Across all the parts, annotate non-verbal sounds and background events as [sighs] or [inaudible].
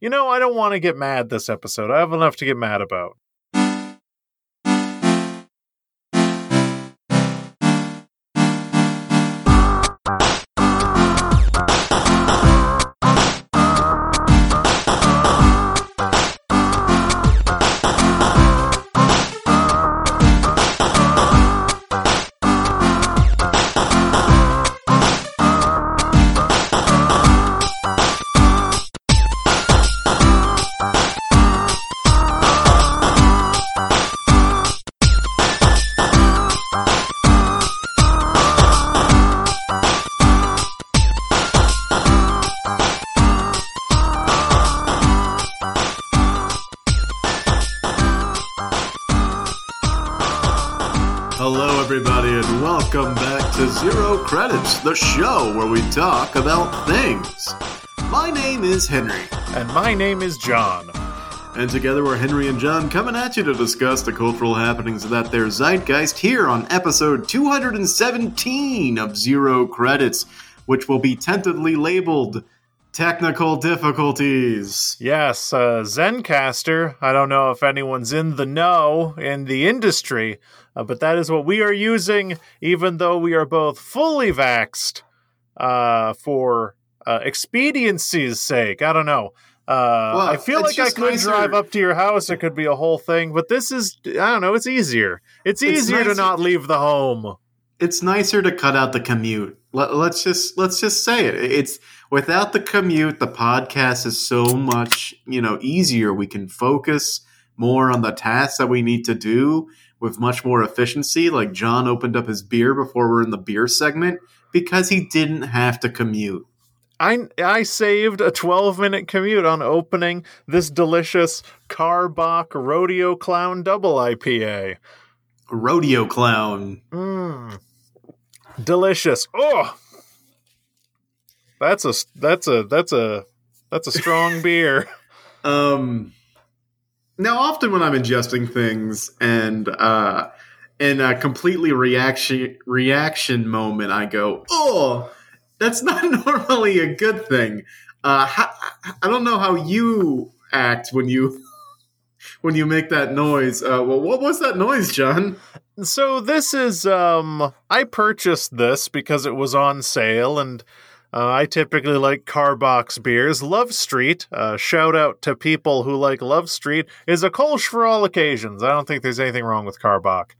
you know, I don't want to get mad this episode. I have enough to get mad about. Is Henry, And my name is John. and together we're Henry and John coming at you to discuss the cultural happenings of that there zeitgeist here on episode 217 of Zero Credits, which will be tentatively labeled Technical Difficulties. Yes, uh, Zencastr. I don't know if anyone's in the know in the industry, uh, but that is what we are using, even though we are both fully vaxxed uh, for uh, expediency's sake. I don't know. Uh, Well, I feel like I could nicer- drive up to your house. It could be a whole thing, but this is, I don't know, it's easier. It's It's easier to not leave the home. it's nicer to cut out the commute. Let, let's just let's just say it. It's without the commute, the podcast is so much you know easier. We can focus more on the tasks that we need to do with much more efficiency. Like John opened up his beer before we're in the beer segment because he didn't have to commute. I I saved a 12 minute commute on opening this delicious Karbach Rodeo Clown Double IPA. Rodeo clown. Mmm. Delicious. Oh. That's a that's a that's a that's a strong [laughs] beer. Um, now, often when I'm ingesting things and uh, in a completely reaction reaction moment, I go, "Oh, that's not [laughs] normally a good thing." Uh, how, I don't know how you act when you [laughs] when you make that noise. Uh, well, what was that noise, John? So this is um I purchased this because it was on sale and uh, I typically like Karbach's beers. Love Street, uh, shout out to people who like Love Street, is a Kolsch for all occasions. I don't think there's anything wrong with Karbach.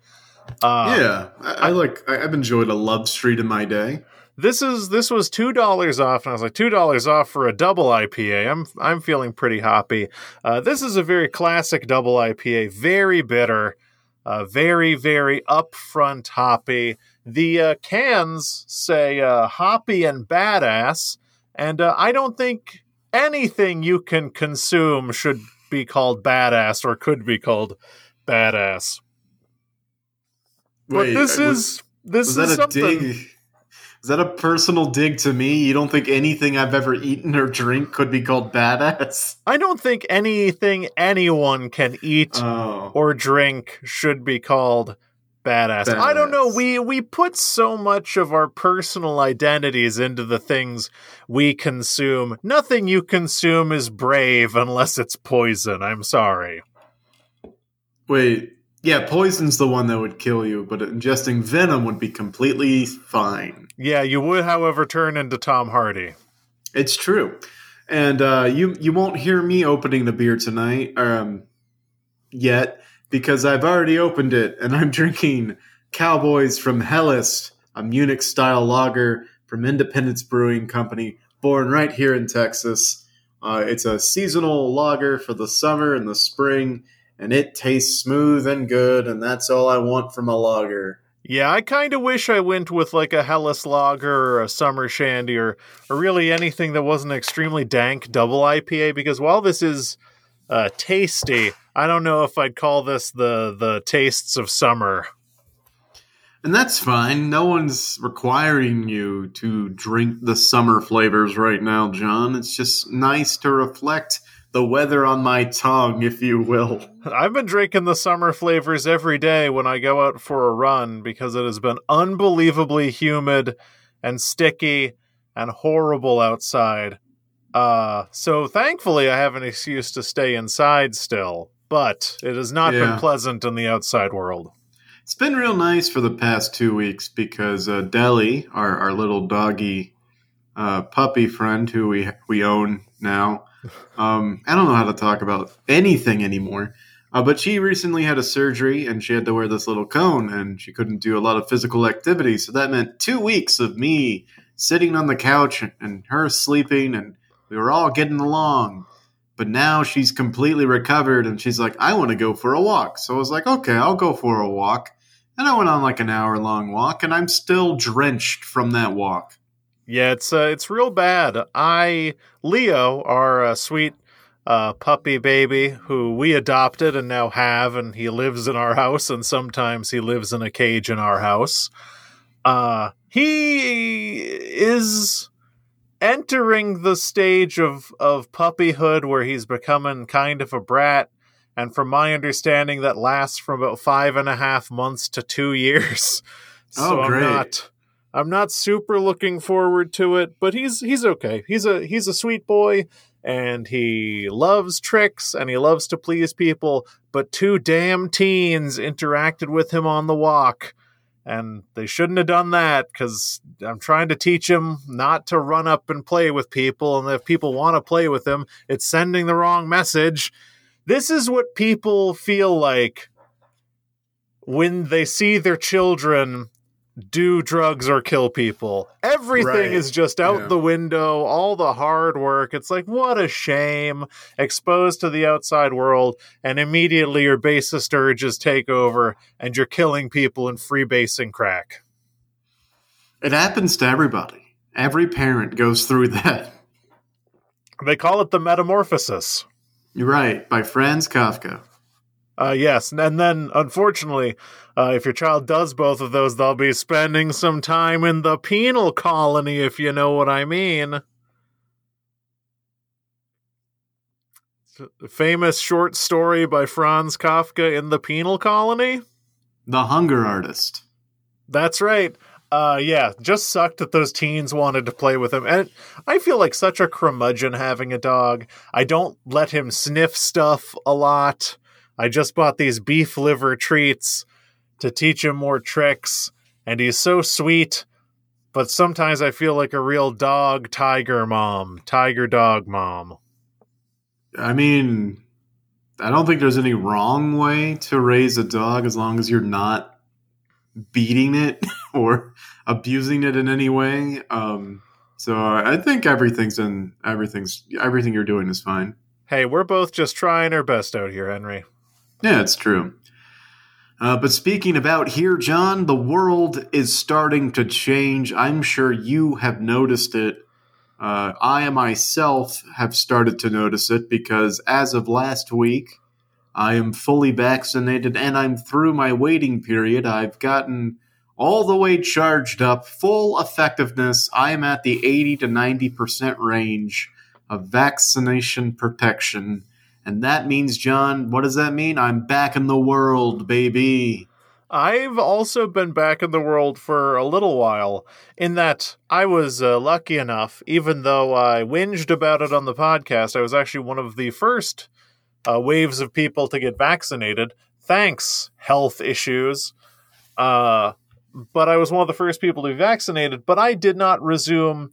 Uh, yeah, I, I like. I, I've enjoyed a Love Street in my day. This is this was two dollars off, and I was like two dollars off for a double IPA. I'm I'm feeling pretty hoppy. Uh, this is a very classic double IPA, very bitter, uh, very very upfront hoppy. The uh, cans say uh, hoppy and badass, and uh, I don't think anything you can consume should be called badass or could be called badass. But Wait, this uh, is this Was is that a something. dig? Is that a personal dig to me? You don't think anything I've ever eaten or drink could be called badass? I don't think anything anyone can eat Oh, or drink should be called badass. I don't know. We we put so much of our personal identities into the things we consume. Nothing you consume is brave unless it's poison. I'm sorry. wait. Yeah, poison's the one that would kill you, but ingesting venom would be completely fine. Yeah, you would, however, turn into Tom Hardy. It's true, and uh, you you won't hear me opening the beer tonight, um, yet because I've already opened it, and I'm [laughs] drinking Cowboys from Helles, a Munich style lager from Independence Brewing Company, born right here in Texas. Uh, it's a seasonal lager for the summer and the spring, and it tastes smooth and good, and that's all I want from a lager. Yeah, I kind of wish I went with like a Helles Lager or a Summer Shandy or, or really anything that wasn't extremely dank double IPA because while this is uh, tasty, I don't know if I'd call this the the tastes of summer. And that's fine. No one's requiring you to drink the summer flavors right now, John. It's just nice to reflect the weather on my tongue, if you will. I've been drinking the summer flavors every day when I go out for a run because it has been unbelievably humid and sticky and horrible outside. Uh, so thankfully, I have an excuse to stay inside still, but it has not Yeah. been pleasant in the outside world. It's been real nice for the past two weeks because uh, Deli, our, our little doggy uh, puppy friend who we we own now, um, I don't know how to talk about anything anymore. Uh, but she recently had a surgery and she had to wear this little cone and she couldn't do a lot of physical activity. So that meant two weeks of me sitting on the couch and, and her sleeping and we were all getting along. But now she's completely recovered and she's like, I want to go for a walk. So I was like, okay, I'll go for a walk. And I went on like an hour long walk and I'm still drenched from that walk. Yeah, it's uh, it's real bad. I Leo, our uh, sweet uh, puppy baby, who we adopted and now have, and he lives in our house, and sometimes he lives in a cage in our house. Uh, he is entering the stage of of puppyhood where he's becoming kind of a brat. And from my understanding, that lasts from about five and a half months to two years. [laughs] So Oh, great. I'm not I'm not super looking forward to it, but he's he's okay. He's a he's a sweet boy and he loves tricks and he loves to please people, but two damn teens interacted with him on the walk. And they shouldn't have done that because I'm trying to teach him not to run up and play with people. And if people want to play with him, it's sending the wrong message. This is what people feel like when they see their children do drugs or kill people. Everything Right. is just out Yeah. the window, all the hard work. It's like, what a shame. Exposed to the outside world, and immediately your basest urges take over, and you're killing people and freebasing crack. It happens to everybody. Every parent goes through [laughs] that. They call it the metamorphosis. You're right. By Franz Kafka. Uh, yes, and then unfortunately, uh, if your child does both of those, they'll be spending some time in the penal colony, if you know what I mean. Famous short story by Franz Kafka in the penal colony. The Hunger Artist. That's right. Uh, yeah, just sucked that those teens wanted to play with him. And I feel like such a curmudgeon having a dog. I don't let him sniff stuff a lot. I just bought these beef liver treats to teach him more tricks. And he's so sweet. But sometimes I feel like a real dog tiger mom, tiger dog mom. I mean, I don't think there's any wrong way to raise a dog as long as you're not beating it [laughs] or abusing it in any way. Um, so I think everything's in everything's everything you're doing is fine. Hey, we're both just trying our best out here, Henry. Yeah, it's true. Uh, but speaking about here, John, the world is starting to change. I'm sure you have noticed it. Uh, I myself have started to notice it because as of last week, I am fully vaccinated and I'm through my waiting period. I've gotten all the way charged up, full effectiveness. I am at the 80 to 90% range of vaccination protection. And that means, John, what does that mean? I'm back in the world, baby. I've also been back in the world for a little while, in that I was uh, lucky enough, even though I whinged about it on the podcast, I was actually one of the first uh, waves of people to get vaccinated. Thanks, health issues. Uh, but I was one of the first people to be vaccinated, but I did not resume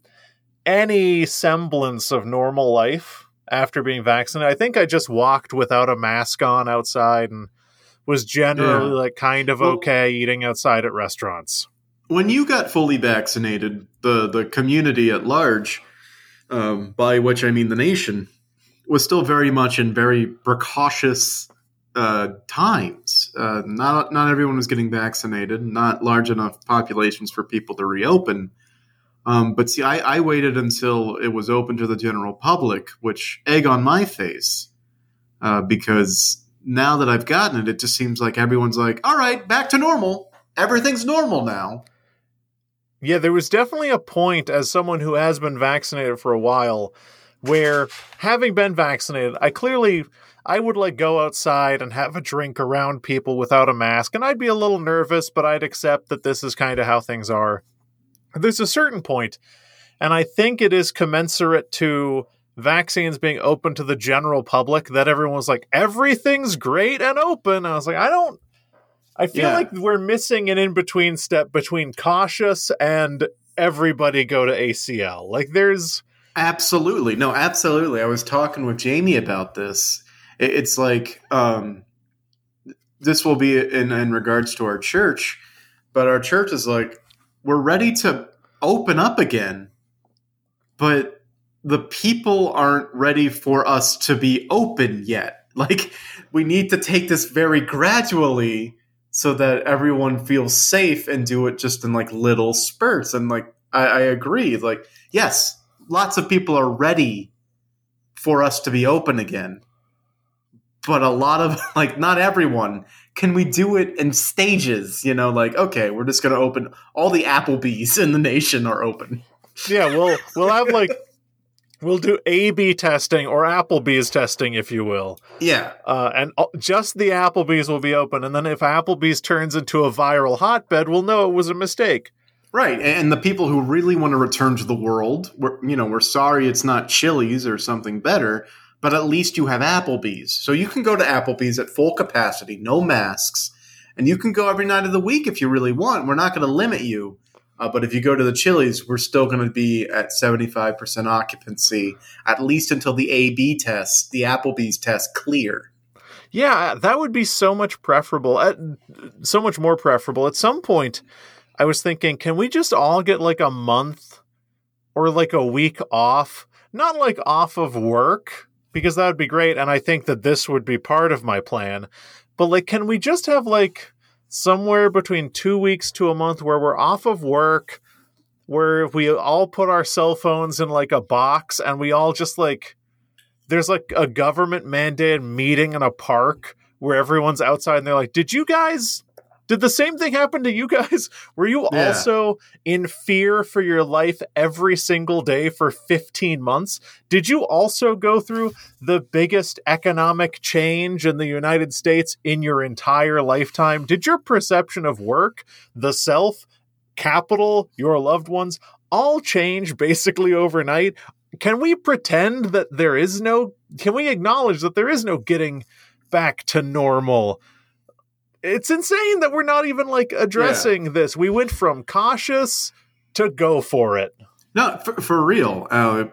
any semblance of normal life after being vaccinated. I think I just walked without a mask on outside and was generally Yeah. like kind of Well- okay eating outside at restaurants. When you got fully vaccinated, the, the community at large, um, by which I mean the nation, was still very much in very precautious uh, times. Uh, not not everyone was getting vaccinated. Not large enough populations for people to reopen. Um, but see, I, I waited until it was open to the general public, which egg on my face, uh, because now that I've gotten it, it just seems like everyone's like, "All right, back to normal. Everything's normal now." Yeah, there was definitely a point as someone who has been vaccinated for a while where having been vaccinated, I clearly I would like go outside and have a drink around people without a mask and I'd be a little nervous, but I'd accept that this is kind of how things are. There's a certain point and I think it is commensurate to vaccines being open to the general public that everyone was like, everything's great and open. I was like, I don't. I feel Yeah. like we're missing an in between step between cautious and everybody go to ACL. Like, there's. Absolutely. No, absolutely. I was talking with Jamie about this. It's like um, this will be in, in regards to our church, but our church is like, we're ready to open up again, but the people aren't ready for us to be open yet. [laughs] Like, we need to take this very gradually so that everyone feels safe and do it just in like little spurts. And like, I, I agree. Like, yes, lots of people are ready for us to be open again. But a lot of, [laughs] like, not everyone. Can we do it in stages? You know, like, okay, we're just going to open all the Applebee's in the nation are open. Yeah, we'll we'll have like we'll do A/B testing or Applebee's testing, if you will, Yeah. uh, and just the Applebee's will be open. And then if Applebee's turns into a viral hotbed, we'll know it was a mistake. Right. And the people who really want to return to the world, we're, you know, we're sorry it's not Chili's or something better, but at least you have Applebee's. So you can go to Applebee's at full capacity, no masks, and you can go every night of the week if you really want. We're not going to limit you. Uh, but if you go to the Chili's, we're still going to be at 75% occupancy, at least until the AB test, the Applebee's test, clear. Yeah, that would be so much preferable. So much more preferable. At some point, I was thinking, can we just all get like a month or like a week off? Not like off of work, because that would be great. And I think that this would be part of my plan. But like, can we just have like somewhere between two weeks to a month where we're off of work, where we all put our cell phones in like a box and we all just like, there's like a government mandated meeting in a park where everyone's outside and they're like, Did you guys did the same thing happen to you guys? [laughs] Were you Yeah. also in fear for your life every single day for 15 months? Did you also go through the biggest economic change in the United States in your entire lifetime? Did your perception of work, the self, capital, your loved ones all change basically overnight? Can we pretend that there is no, can we acknowledge that there is no getting back to normal? It's insane that we're not even like addressing this. We went from cautious to go for it. No, for, for real. Uh,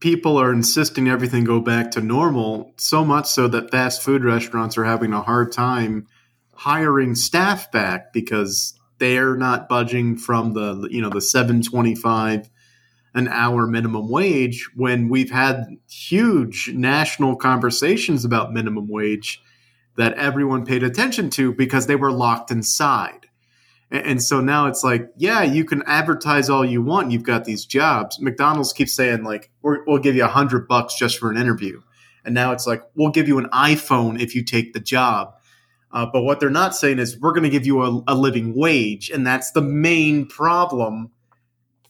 people are insisting everything go back to normal, so much so that fast food restaurants are having a hard time hiring staff back because they're not budging from the you know the 725 an hour minimum wage when we've had huge national conversations about minimum wage that everyone paid attention to because they were locked inside. And, so now it's like, yeah, you can advertise all you want. You've got these jobs. McDonald's keeps saying like, We're, we'll give you a hundred bucks just for an interview, and now it's like, we'll give you an iPhone if you take the job. Uh, but what they're not saying is we're going to give you a, a living wage, and that's the main problem.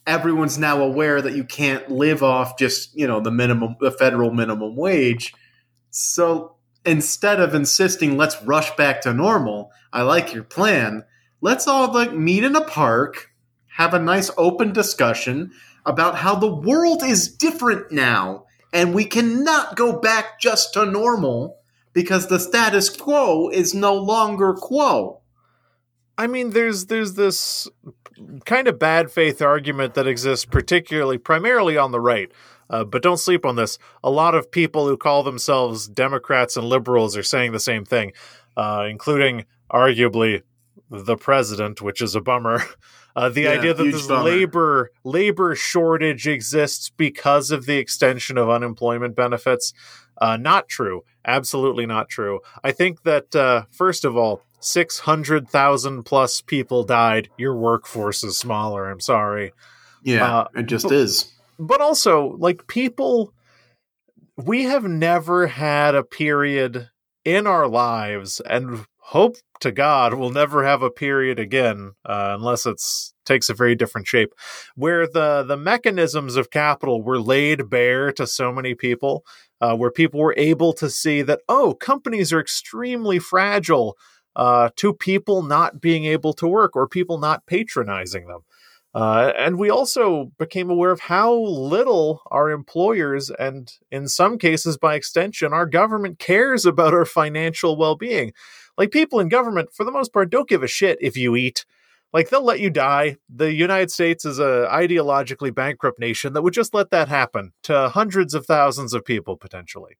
Everyone's now aware that you can't live off just you know the minimum, the federal minimum wage. So instead of insisting let's rush back to normal, I like your plan. Let's all like meet in a park, have a nice open discussion about how the world is different now, and we cannot go back just to normal because the status quo is no longer quo. I mean, there's there's this kind of bad faith argument that exists, particularly primarily on the right. Uh, but don't sleep on this. A lot of people who call themselves Democrats and liberals are saying the same thing, uh, including arguably the president, which is a bummer. [laughs] Uh, the Yeah, idea that this bummer. labor labor shortage exists because of the extension of unemployment benefits, uh, not true. Absolutely not true. I think that uh, first of all, six hundred thousand plus people died. Your workforce is smaller. I'm sorry Yeah, Uh, it just is. But also like people we have never had a period in our lives and hope to god we'll never have a period again uh, unless it's takes a very different shape where the the mechanisms of capital were laid bare to so many people uh, where people were able to see that oh companies are extremely fragile uh, to people not being able to work or people not patronizing them Uh, and we also became aware of how little our employers and, in some cases, by extension, our government cares about our financial well being. Like, people in government, for the most part, don't give a shit if you eat. Like, they'll let you die. The United States is a ideologically bankrupt nation that would just let that happen to hundreds of thousands of people, potentially.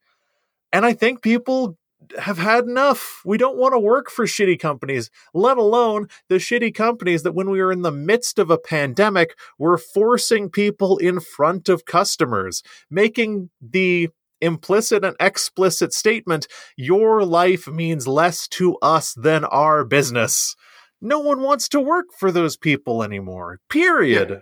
And I think people have had enough. We don't want to work for shitty companies, let alone the shitty companies that, when we were in the midst of a pandemic, were forcing people in front of customers, making the implicit and explicit statement your life means less to us than our business. No one wants to work for those people anymore, period. Yeah.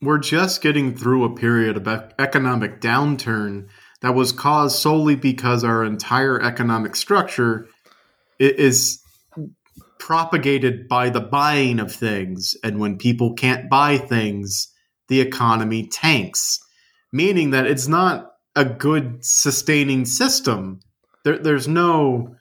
We're just getting through a period of economic downturn that was caused solely because our entire economic structure is propagated by the buying of things. And when people can't buy things, the economy tanks, meaning that it's not a good sustaining system. There, there's no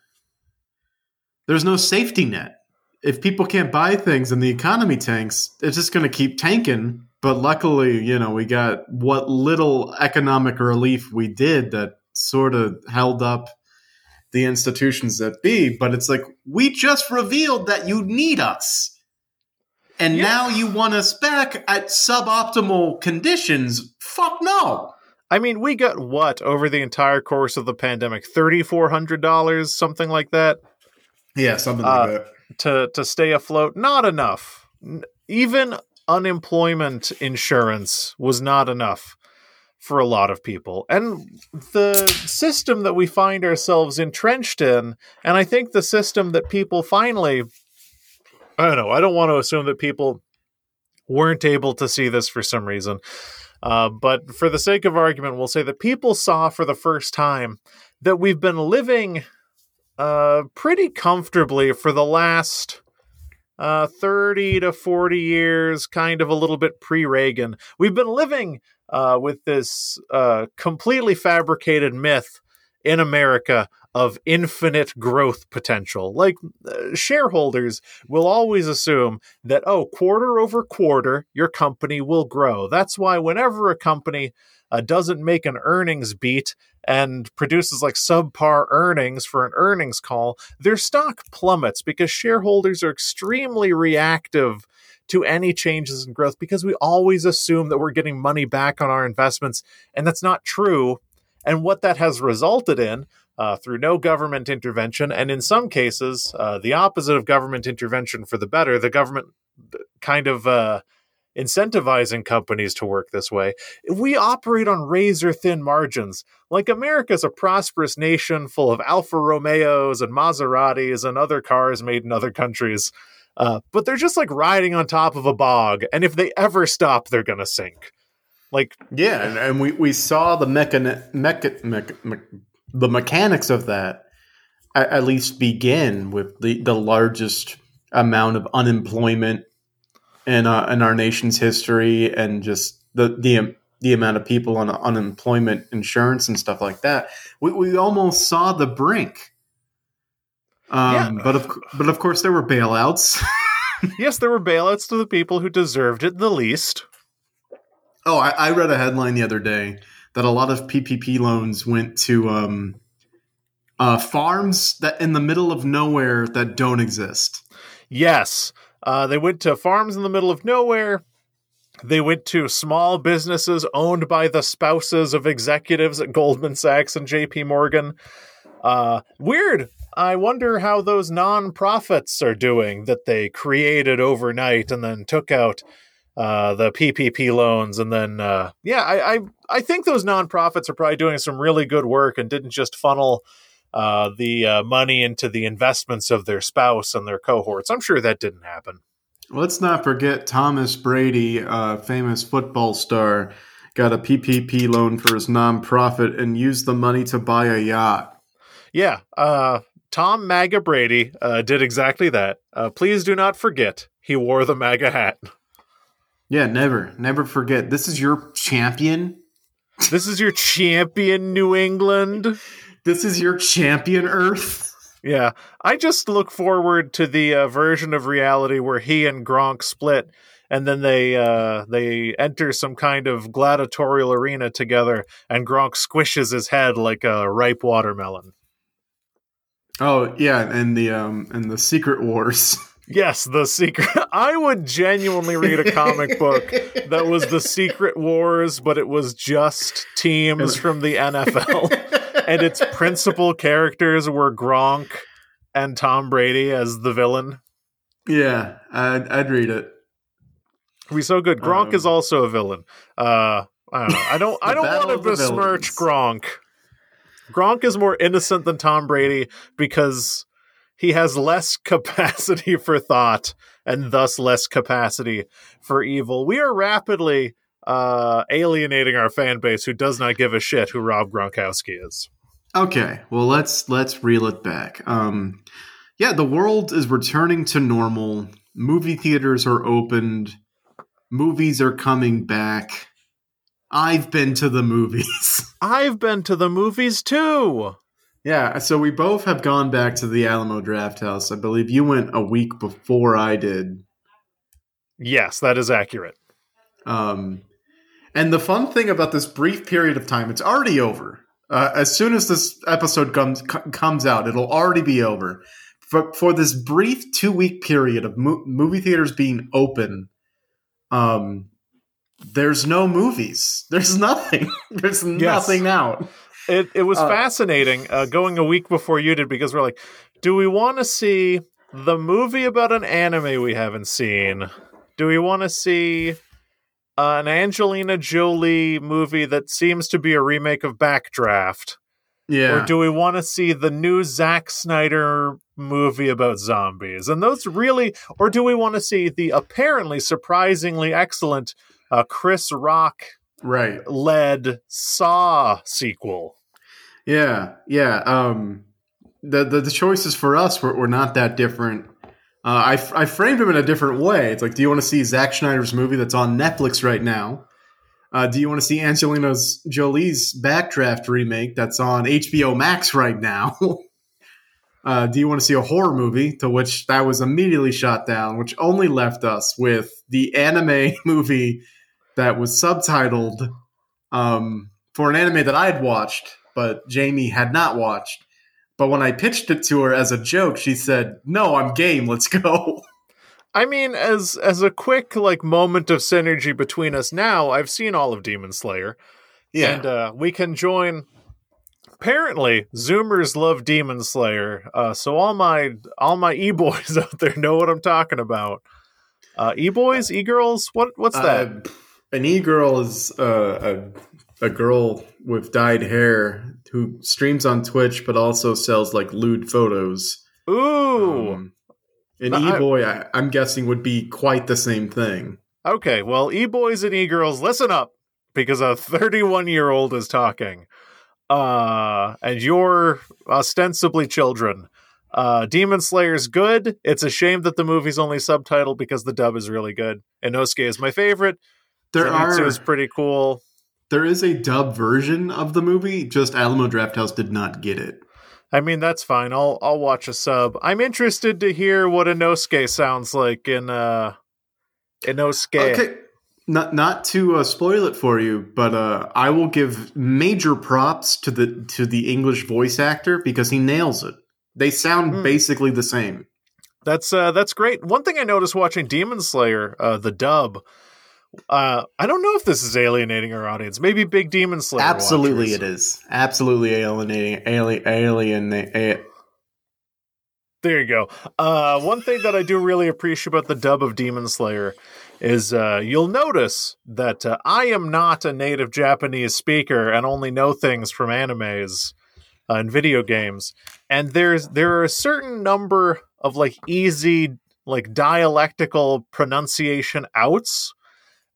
there's no safety net. If people can't buy things and the economy tanks, it's just going to keep tanking but luckily, you know, we got what little economic relief we did that sort of held up the institutions that be. But it's like, we just revealed that you need us. And yeah. now you want us back at suboptimal conditions. Fuck no. I mean, we got what over the entire course of the pandemic? Thirty four hundred dollars, something like that. Yeah, something like uh, that. To to stay afloat, not enough. Even unemployment insurance was not enough for a lot of people. And the system that we find ourselves entrenched in, and I think the system that people finally, I don't know, I don't want to assume that people weren't able to see this for some reason. Uh, but for the sake of argument, we'll say that people saw for the first time that we've been living uh, pretty comfortably for the last uh, 30 to 40 years, kind of a little bit pre Reagan. We've been living uh, with this uh, completely fabricated myth in America of infinite growth potential. Like uh, shareholders will always assume that, oh, quarter over quarter, your company will grow. That's why whenever a company uh, doesn't make an earnings beat and produces like subpar earnings for an earnings call, their stock plummets because shareholders are extremely reactive to any changes in growth because we always assume that we're getting money back on our investments, and that's not true. And what that has resulted in uh, through no government intervention, and in some cases, uh, the opposite of government intervention for the better, the government kind of uh, incentivizing companies to work this way. We operate on razor thin margins. Like America's a prosperous nation full of Alfa Romeos and Maseratis and other cars made in other countries. Uh, but they're just like riding on top of a bog, and if they ever stop, they're gonna sink. Like yeah, and, and we, we saw the mechan- mecha- me- me- the mechanics of that at, at least begin with the the largest amount of unemployment in uh, in our nation's history, and just the the the amount of people on unemployment insurance and stuff like that. We, we almost saw the brink. Um, yeah. But of but of course there were bailouts. [laughs] yes, there were bailouts to the people who deserved it the least. Oh, I, I, read a headline the other day that a lot of PPP loans went to um, uh, farms that in the middle of nowhere that don't exist. Yes, uh, they went to farms in the middle of nowhere. They went to small businesses owned by the spouses of executives at Goldman Sachs and JP Morgan. Uh, weird. I wonder how those nonprofits are doing that they created overnight and then took out uh, the PPP loans. And then, uh, yeah, I, I, I think those nonprofits are probably doing some really good work and didn't just funnel uh, the uh, money into the investments of their spouse and their cohorts. I'm sure that didn't happen. Let's not forget Thomas Brady, uh, famous football star, got a PPP loan for his nonprofit and used the money to buy a yacht. Yeah, uh, Tom MAGA Brady uh, did exactly that. Uh, please do not forget he wore the MAGA hat. Yeah, never, never forget. This is your champion. this is your champion, New England. This is your champion Earth. Yeah, I just look forward to the uh, version of reality where he and Gronk split, and then they uh, they enter some kind of gladiatorial arena together, and Gronk squishes his head like a ripe watermelon. Oh yeah, and the um and the Secret Wars. Yes, the secret. [laughs] I would genuinely read a comic book that was the Secret Wars, but it was just teams [laughs] from the NFL, [laughs] and its principal characters were Gronk and Tom Brady as the villain. Yeah, I'd, I'd read it. Be so good. Gronk Um, is also a villain. Uh, I don't know. I don't. [laughs] I don't want to besmirch villains. Gronk. Gronk is more innocent than Tom Brady because he has less [laughs] capacity for thought and thus less capacity for evil. We are rapidly uh, alienating our fan base who does not give a shit who Rob Gronkowski is. Okay, well let's let's reel it back. Um, yeah, the world is returning to normal. Movie theaters are opened. Movies are coming back. I've been to the movies. [laughs] I've been to the movies too. yeah, so we both have gone back to the Alamo Draft House. I believe you went a week before I did. Yes, that is accurate. Um, and the fun thing about this brief period of time, it's already over. Uh, as soon as this episode comes c- comes out, it'll already be over. For for this brief two week period of mo- movie theaters being open, um, there's no movies. [laughs] There's nothing. [laughs] there's nothing out. It it was Uh, fascinating uh, going a week before you did because we're like, do we want to see the movie about an anime we haven't seen? Do we want to see uh, an Angelina Jolie movie that seems to be a remake of Backdraft? Yeah. Or do we want to see the new Zack Snyder movie about zombies? And those really, or do we want to see the apparently surprisingly excellent uh, Chris Rock right. led Saw sequel? Yeah, yeah. Um, the, the the choices for us were, were not that different. Uh, I, I framed him in a different way. It's like, do you want to see Zack Snyder's movie that's on Netflix right now? Uh, do you want to see Angelina Jolie's Backdraft remake that's on HBO Max right now? [laughs] uh, do you want to see a horror movie to which that was immediately shot down, which only left us with the anime [laughs] movie that was subtitled um, for an anime that I had watched, but Jamie had not watched. But when I pitched it to her as a joke, she said, "No, I'm game. Let's go." [laughs] I mean, as as a quick like moment of synergy between us now, I've seen all of Demon Slayer, Yeah, and uh, we can join. Apparently, Zoomers love Demon Slayer, uh, so all my all my [laughs] e boys out there know what I'm talking about. Uh, e boys, e girls, what what's that? Uh, an e girl is uh, a a girl with dyed hair who streams on Twitch, but also sells like lewd photos. Ooh, Um, an But I- e I'm guessing, would be quite the same thing. okay. Well, e boys and e girls, listen up, because a 31 year old is talking, uh, and you're ostensibly children. Uh, Demon Slayer's good. It's a shame that the movie's only subtitled because the dub is really good. Inosuke is my favorite. There Zenitsu are is pretty cool. There is a dub version of the movie. Just Alamo Drafthouse did not get it. I mean, that's fine. I'll I'll watch a sub. I'm interested to hear what Inosuke sounds like in uh Inosuke. Okay, not not to uh, spoil it for you, but uh, I will give major props to the to the English voice actor because he nails it. They sound Hmm. basically the same. That's uh that's great. One thing I noticed watching Demon Slayer, uh the dub, uh I don't know if this is alienating our audience. Maybe big Demon Slayer. Absolutely, watchers. it is absolutely alienating. Alien, alien. A, There you go. Uh one thing that I do really appreciate about the dub of Demon Slayer is uh you'll notice that uh, I am not a native Japanese speaker and only know things from animes uh, and video games. And there's there are a certain number of like easy like dialectical pronunciation outs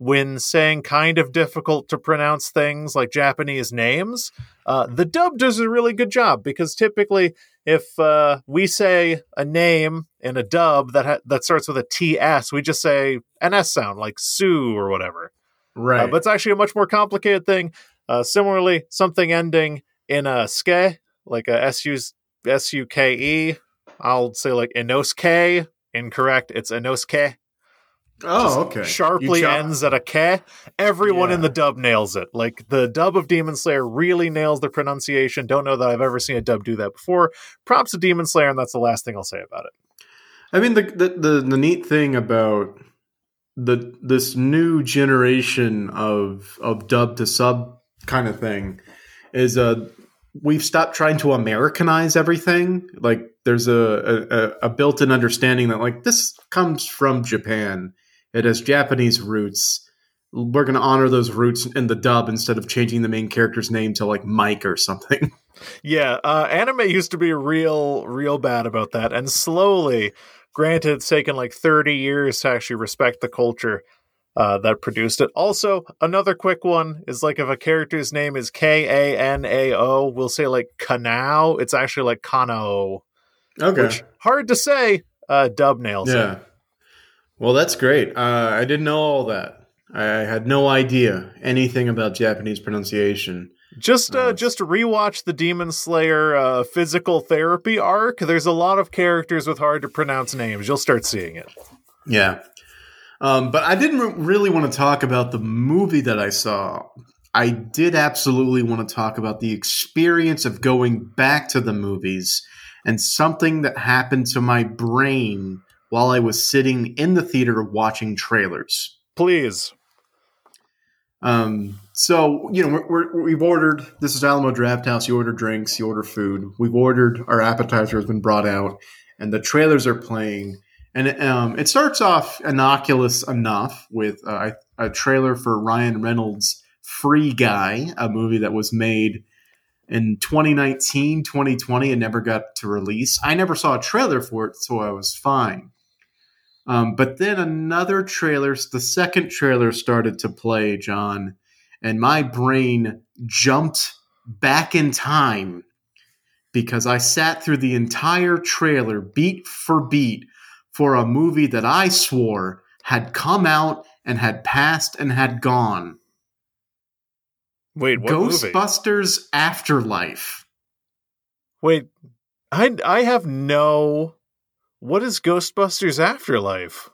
when saying kind of difficult to pronounce things like Japanese names. Uh, the dub does a really good job because typically, if uh, we say a name in a dub that ha- that starts with a TS, we just say an S sound like Sue or whatever. right, Uh, but it's actually a much more complicated thing. Uh, similarly, something ending in a ske, like a S U S U K E, I'll say like Inosuke. Incorrect. It's Inosuke. Oh, okay. Sharply chop- ends at a K. Everyone Yeah. in the dub nails it. Like the dub of Demon Slayer really nails the pronunciation. Don't know that I've ever seen a dub do that before. Props to Demon Slayer, and that's the last thing I'll say about it. I mean, the, the the the neat thing about the this new generation of of dub to sub kind of thing is uh we've stopped trying to Americanize everything. Like there's a a, a built-in understanding that like this comes from Japan. It has Japanese roots. We're going to honor those roots in the dub instead of changing the main character's name to like Mike or something. [laughs] Yeah, uh, anime used to be real, real bad about that, and slowly, granted, it's taken like 30 years to actually respect the culture uh, that produced it. Also, another quick one is like if a character's name is K A N A O, we'll say like Kanao. It's actually like Kano. Okay. which hard to say. Uh, dub nails it. Well, that's great. Uh, I didn't know all that. I had no idea anything about Japanese pronunciation. Just uh, Uh, just rewatch the Demon Slayer uh, physical therapy arc. There's a lot of characters with hard to pronounce names. You'll start seeing it. Yeah. Um, but I didn't re- really want to talk about the movie that I saw. I did absolutely want to talk about the experience of going back to the movies and something that happened to my brain while I was sitting in the theater watching trailers. Please. Um, so you know, we're, we're, we've ordered. This is Alamo Draft House. You order drinks, you order food. We've ordered. Our appetizer has been brought out, and the trailers are playing. And it, um, it starts off innocuous enough with uh, a trailer for Ryan Reynolds' Free Guy, a movie that was made in 2019, 2020, and never got to release. I never saw a trailer for it, so I was fine. Um, but then another trailer, the second trailer started to play, John, and my brain jumped back in time because I sat through the entire trailer, beat for beat, for a movie that I swore had come out and had passed and had gone. Wait, what movie? Ghostbusters Afterlife. Wait, I I have no. What is Ghostbusters Afterlife?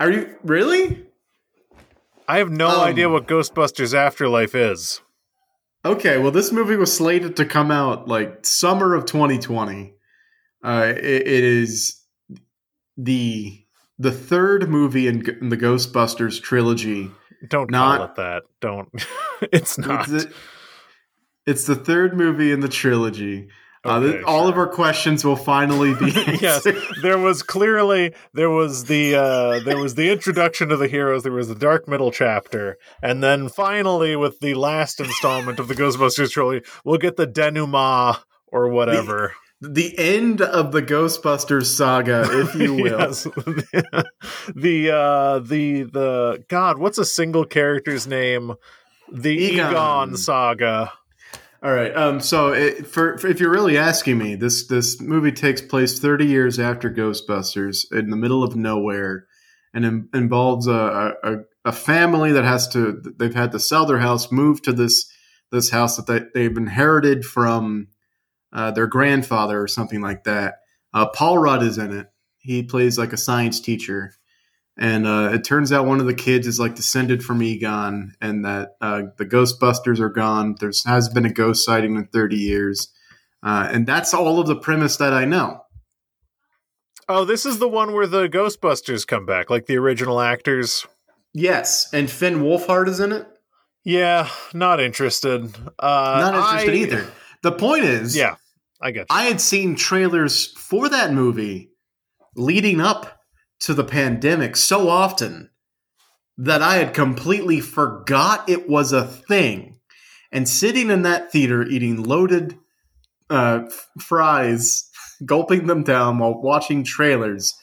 Are you really? I have no Um, idea what Ghostbusters Afterlife is. Okay, well, this movie was slated to come out like summer of 2020. Uh, it, it is the the third movie in, in the Ghostbusters trilogy. Don't not- call it that. Don't. [laughs] it's not. It's the, it's the third movie in the trilogy. Uh, Okay, all of our questions will finally be [laughs] yes, there was clearly there was the uh, there was the introduction to the heroes. There was the dark middle chapter, and then finally with the last installment of the Ghostbusters trilogy, we'll get the denouement or whatever. the end of the Ghostbusters saga, if you [laughs] will. Yes. [laughs] the uh the the God, what's a single character's name? The Egon. Egon, saga. All right. Um. So, it, for, for if you're really asking me, this this movie takes place 30 years after Ghostbusters, in the middle of nowhere, and in, involves a, a a family that has to they've had to sell their house, move to this this house that they, they've inherited from uh, their grandfather or something like that. Uh, Paul Rudd is in it. He plays like a science teacher. And uh, it turns out one of the kids is like descended from Egon, and that uh, the Ghostbusters are gone. There has been a ghost sighting in 30 years. Uh, and that's all of the premise that I know. Oh, this is the one where the Ghostbusters come back, like the original actors. Yes. And Finn Wolfhard is in it? Yeah, not interested. Uh, Not interested I- either. The point is, Yeah, I get you. I had seen trailers for that movie leading up to the pandemic so often that I had completely forgot it was a thing. And sitting in that theater eating loaded uh, fries, [laughs] gulping them down while watching trailers,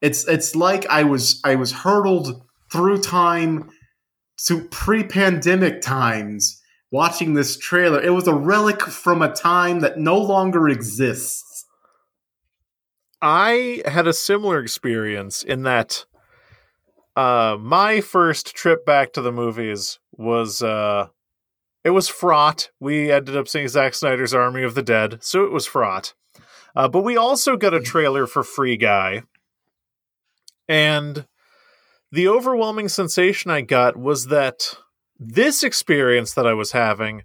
it's it's like I was I was hurtled through time to pre-pandemic times watching this trailer. It was a relic from a time that no longer exists. I had a similar experience in that uh my first trip back to the movies was uh it was fraught. We ended up seeing Zack Snyder's Army of the Dead, so it was fraught. Uh, but we also got a trailer for Free Guy. And the overwhelming sensation I got was that this experience that I was having,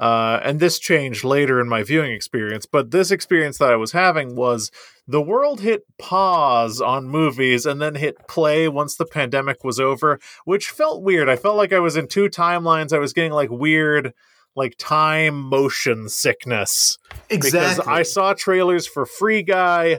uh, and this changed later in my viewing experience, but this experience that I was having was the world hit pause on movies and then hit play once the pandemic was over, which felt weird. I felt like I was in two timelines. I was getting like weird like time motion sickness. Exactly. Because I saw trailers for Free Guy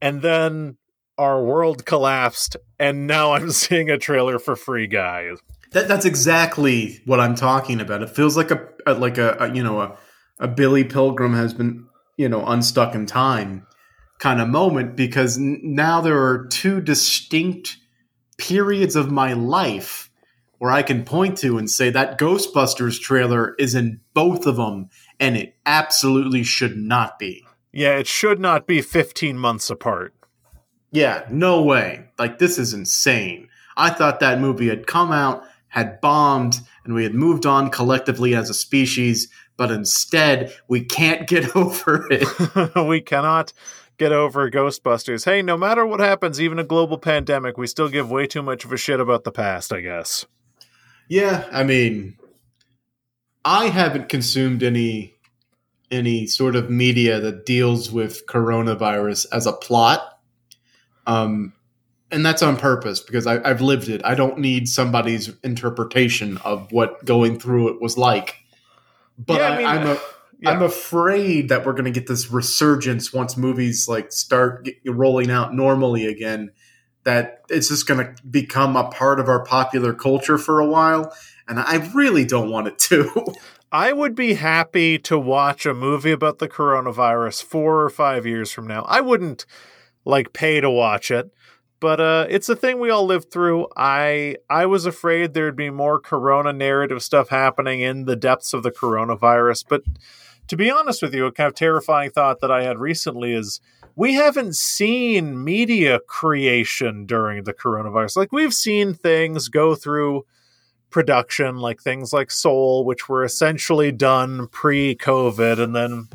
and then our world collapsed and now I'm [laughs] seeing a trailer for Free Guy. That, that's exactly what I'm talking about. It feels like a, like a, a, you know a, a Billy Pilgrim has been you know unstuck in time kind of moment because n- now there are two distinct periods of my life where I can point to and say that Ghostbusters trailer is in both of them and it absolutely should not be. Yeah, it should not be 15 months apart. Yeah, no way. Like this is insane. I thought that movie had come out had bombed and we had moved on collectively as a species, but instead we can't get [laughs] over it. [laughs] we cannot get over Ghostbusters. Hey, no matter what happens, even a global pandemic, we still give way too much of a shit about the past, I guess. Yeah, I mean, I haven't consumed any any sort of media that deals with coronavirus as a plot. Um, and that's on purpose because I, have lived it. I don't need somebody's interpretation of what going through it was like. But yeah, I am a, yeah. I'm afraid that we're going to get this resurgence once movies like start rolling out normally again. That it's just going to become a part of our popular culture for a while, and I really don't want it to. [laughs] I would be happy to watch a movie about the coronavirus four or five years from now. I wouldn't like pay to watch it but uh, it's a thing we all lived through. I I was afraid there'd be more Corona narrative stuff happening in the depths of the coronavirus. But to be honest with you, a kind of terrifying thought that I had recently is we haven't seen media creation during the coronavirus. Like we've seen things go through production, like things like Soul, which were essentially done pre-COVID, and then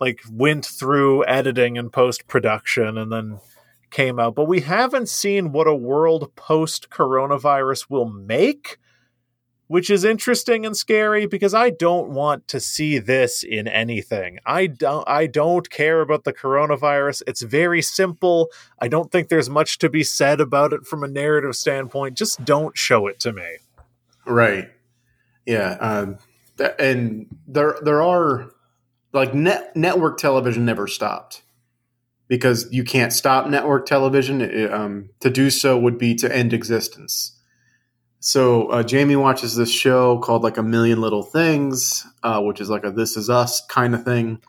like went through editing and post production, and then came out, but we haven't seen what a world post coronavirus will make, which is interesting and scary because I don't want to see this in anything. I don't I don't care about the coronavirus. It's very simple. I don't think there's much to be said about it from a narrative standpoint. Just don't show it to me. Right. Yeah, um, and there there are like net, network television never stopped because you can't stop network television. It, um, to do so would be to end existence. So uh, Jamie watches this show called like a million little things, uh, which is like a This Is Us kind of thing.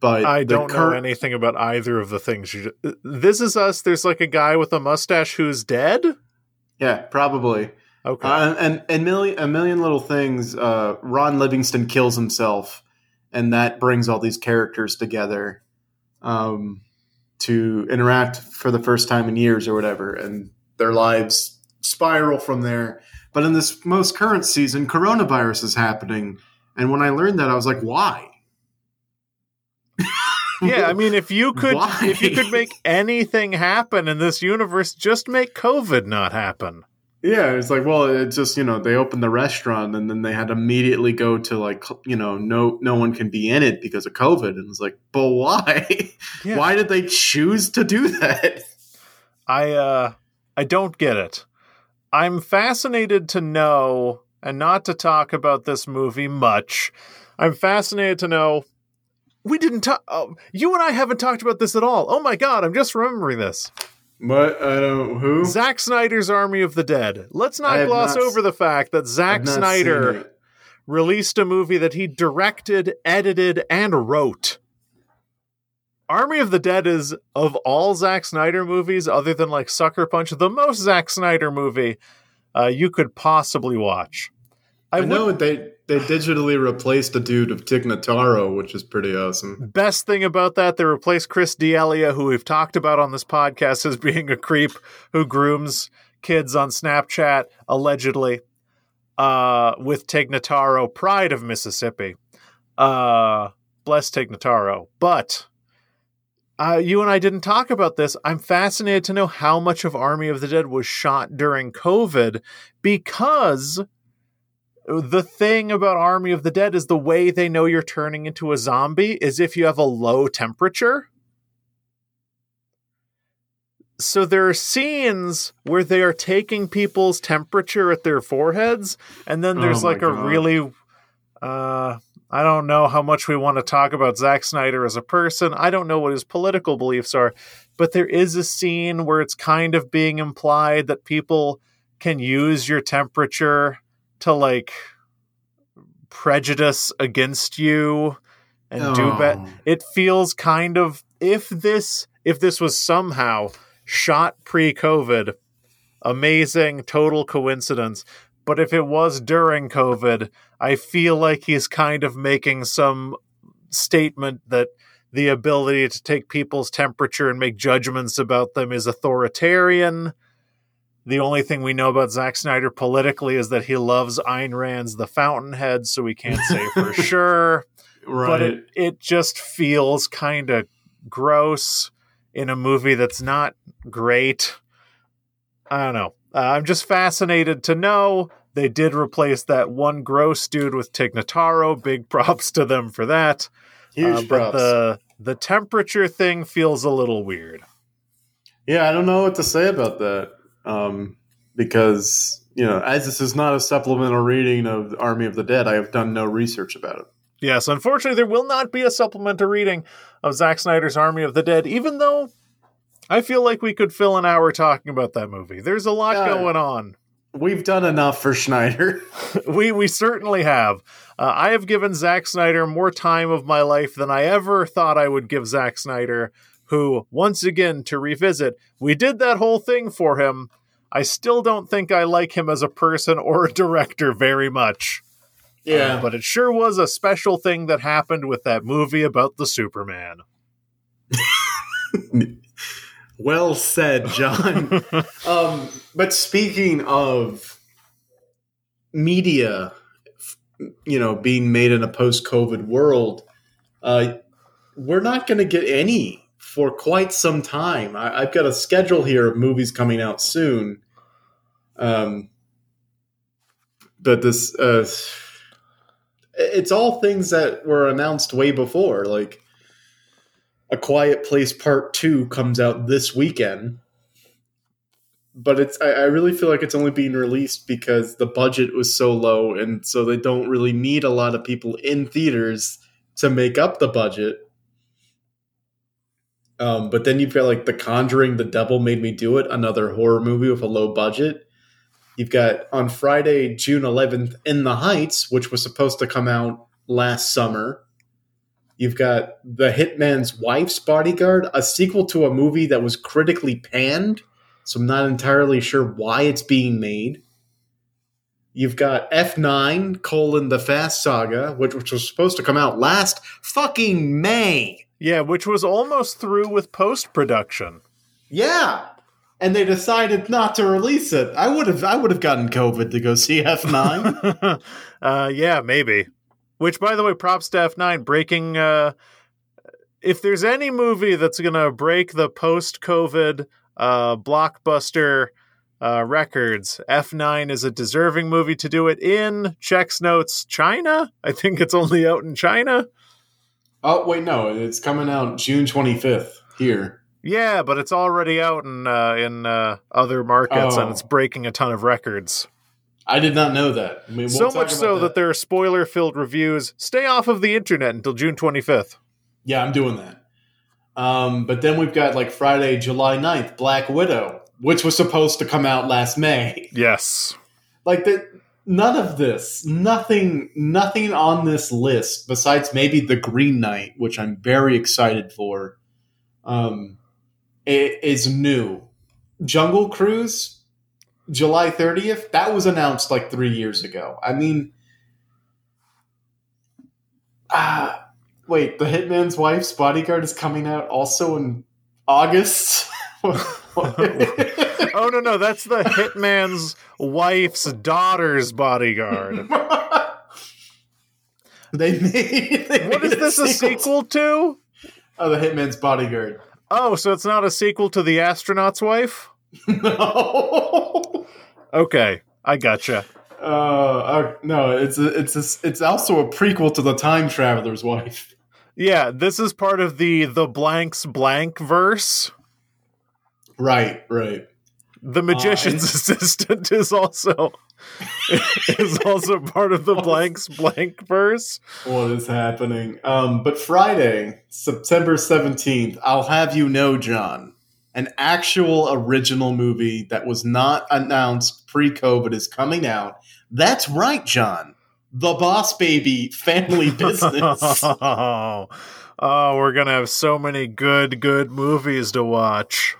But I don't cur- know anything about either of the things. You just, this is us. There's like a guy with a mustache who's dead. Yeah, probably. Okay. Uh, and and million a million little things. Uh, Ron Livingston kills himself, and that brings all these characters together um, to interact for the first time in years or whatever, and their lives spiral from there. But in this most current season, coronavirus is happening, and when I learned that, I was like, why? [laughs] yeah, I mean, if you could, why? if you could make [laughs] anything happen in this universe, just make COVID not happen. Yeah, it's like, well, it's just you know they opened the restaurant and then they had to immediately go to like you know no no one can be in it because of COVID and it's like, but why? [laughs] Yeah. why did they choose to do that? I uh I don't get it. I'm fascinated to know and not to talk about this movie much. I'm fascinated to know we didn't talk. Oh, you and I haven't talked about this at all. Oh my god, I'm just remembering this. What? I don't. Who? Zack Snyder's Army of the Dead. Let's not gloss not, over the fact that Zack Snyder released a movie that he directed, edited, and wrote. Army of the Dead is, of all Zack Snyder movies, other than like Sucker Punch, the most Zack Snyder movie uh, you could possibly watch. I, I know would, they they digitally replaced a dude of Tig Notaro, which is pretty awesome. Best thing about that, they replaced Chris D'Elia, who we've talked about on this podcast as being a creep who grooms kids on Snapchat, allegedly, uh, with Tig Notaro, Pride of Mississippi. Uh, bless Tig Notaro. But uh, you and I didn't talk about this. I'm fascinated to know how much of Army of the Dead was shot during COVID because the thing about Army of the Dead is the way they know you're turning into a zombie is if you have a low temperature. So there are scenes where they are taking people's temperature at their foreheads, and then there's Oh like a really uh I don't know how much we want to talk about Zack Snyder as a person. I don't know what his political beliefs are, but there is a scene where it's kind of being implied that people can use your temperature to like prejudice against you and do oh. bad. Oh. It feels kind of if this if this was somehow shot pre-COVID, amazing total coincidence. But if it was during COVID, I feel like he's kind of making some statement that the ability to take people's temperature and make judgments about them is authoritarian. The only thing we know about Zack Snyder politically is that he loves Ayn Rand's The Fountainhead, so we can't say for [laughs] sure. Right. But it, it just feels kind of gross in a movie that's not great. I don't know. Uh, I'm just fascinated to know they did replace that one gross dude with Tig Notaro. Big [laughs] props to them for that. Huge Uh, but props. the the temperature thing feels a little weird. Yeah, I don't know what to say about that. Um, because, you know, as this is not a supplemental reading of Army of the Dead, I have done no research about it. Yes, unfortunately, there will not be a supplemental reading of Zack Snyder's Army of the Dead, even though I feel like we could fill an hour talking about that movie. There's a lot Yeah. going on. We've done enough for Schneider. [laughs] we we certainly have. Uh, I have given Zack Snyder more time of my life than I ever thought I would give Zack Snyder. Who, once again, to revisit, we did that whole thing for him. I still don't think I like him as a person or a director very much. Uh, but it sure was a special thing that happened with that movie about the Superman. [laughs] well said, John. [laughs] um, but speaking of media, you know, being made in a post-COVID world, uh, we're not going to get any for quite some time. I, I've got a schedule here of movies coming out soon. Um, but this, uh, it's all things that were announced way before, like. A Quiet Place Part Two comes out this weekend, but it's I, I really feel like it's only being released because the budget was so low, and so they don't really need a lot of people in theaters to make up the budget. Um, but then you've got like The Conjuring, The Devil Made Me Do It, another horror movie with a low budget. You've got on Friday, June 11th, In the Heights, which was supposed to come out last summer. You've got The Hitman's Wife's Bodyguard, a sequel to a movie that was critically panned, so I'm not entirely sure why it's being made. You've got F9, colon, The Fast Saga, which, which was supposed to come out last fucking May. Yeah, which was almost through with post production. Yeah. And they decided not to release it. I would have I would have gotten COVID to go see F9. [laughs] uh, yeah, maybe. Which, by the way, props to F9 breaking. Uh, if there's any movie that's going to break the post COVID uh, blockbuster uh, records, F9 is a deserving movie to do it in. Checks notes China. I think it's only out in China. oh wait, no, it's coming out June 25th here. Yeah, but it's already out in uh, in uh, other markets, and Oh. it's breaking a ton of records. I did not know that. I mean, we'll so much so that. there are spoiler filled reviews. Stay off of the internet until June 25th. Yeah, I'm doing that. Um, but then we've got like Friday, July 9th, Black Widow, which was supposed to come out last May. Yes. Like that none of this, nothing nothing on this list besides maybe the Green Knight, which I'm very excited for. Um i- is new. Jungle Cruise, July 30th, that was announced like 3 years ago. I mean ah Wait, the Hitman's Wife's Bodyguard is coming out also in August. [laughs] [laughs] Oh no, no, that's the hitman's wife's daughter's bodyguard. [laughs] they made. They What made is this a sequel to? Oh, the Hitman's Bodyguard. Oh, so it's not a sequel to The Astronaut's Wife? no. Okay, I gotcha. Uh, uh, no, it's a, it's a, it's also a prequel to the Time Traveler's Wife. Yeah, this is part of the the blanks blank verse. Right, right. The magician's and- [laughs] assistant is also [laughs] is also part of the blanks blank verse. What is happening? Um, but Friday, September 17th, I'll have you know, John, an actual original movie that was not announced pre COVID is coming out. That's right, John. The Boss Baby Family [laughs] Business. oh, [laughs] oh, we're gonna have so many good, good movies to watch.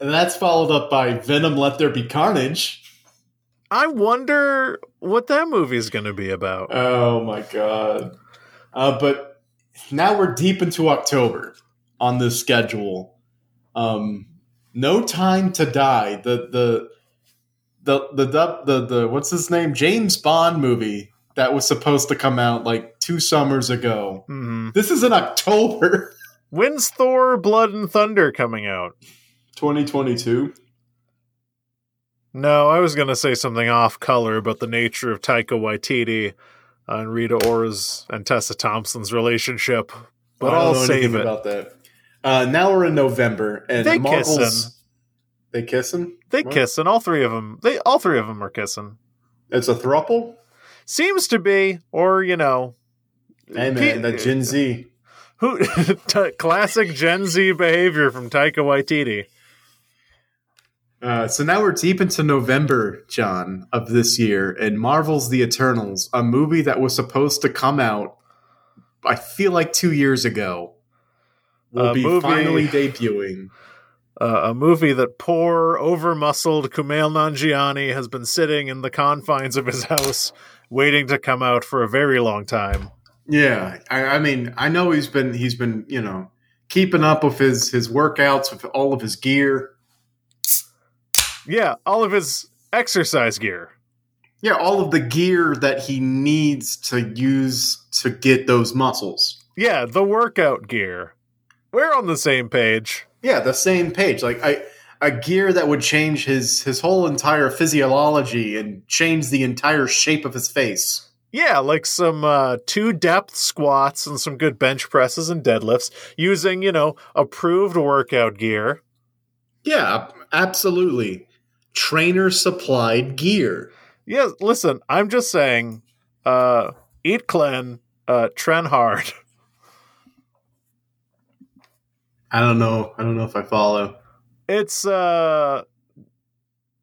and that's followed up by Venom Let There Be Carnage. I wonder what that movie's gonna be about. Oh my god. Uh, but now we're deep into October on this schedule. Um, no time to die. The the the the the the, the what's his name? James Bond movie that was supposed to come out like two summers ago. hmm This is in October [laughs] When's Thor: Blood and Thunder coming out? 2022. No, I was gonna say something off color about the nature of Taika Waititi and Rita Ora's and Tessa Thompson's relationship, but I'll save it. about that. Uh, now we're in November and They Marvel's kissing. they kissing. They What? kissing. All three of them. They all three of them are kissing. It's a throuple. Seems to be, or you know, Hey man, that Gen Z. [laughs] who t- classic Gen Z behavior from Taika Waititi. Uh, so now we're deep into November, John, of this year, and Marvel's The Eternals, a movie that was supposed to come out, I feel like two years ago, will A be movie- finally debuting. [laughs] Uh, a movie that poor, over-muscled Kumail Nanjiani has been sitting in the confines of his house, waiting to come out for a very long time. Yeah, I, I mean, I know he's been he's been you know keeping up with his his workouts with all of his gear. Yeah, all of his exercise gear. Yeah, all of the gear that he needs to use to get those muscles. Yeah, the workout gear. We're on the same page. Yeah, the same page. Like I a gear that would change his his whole entire physiology and change the entire shape of his face. Yeah, like some uh, two depth squats and some good bench presses and deadlifts using, you know, approved workout gear. Yeah, absolutely. Trainer supplied gear. Yeah, listen, I'm just saying, uh, eat clean, uh, trend hard. [laughs] I don't know. I don't know if I follow. It's, uh,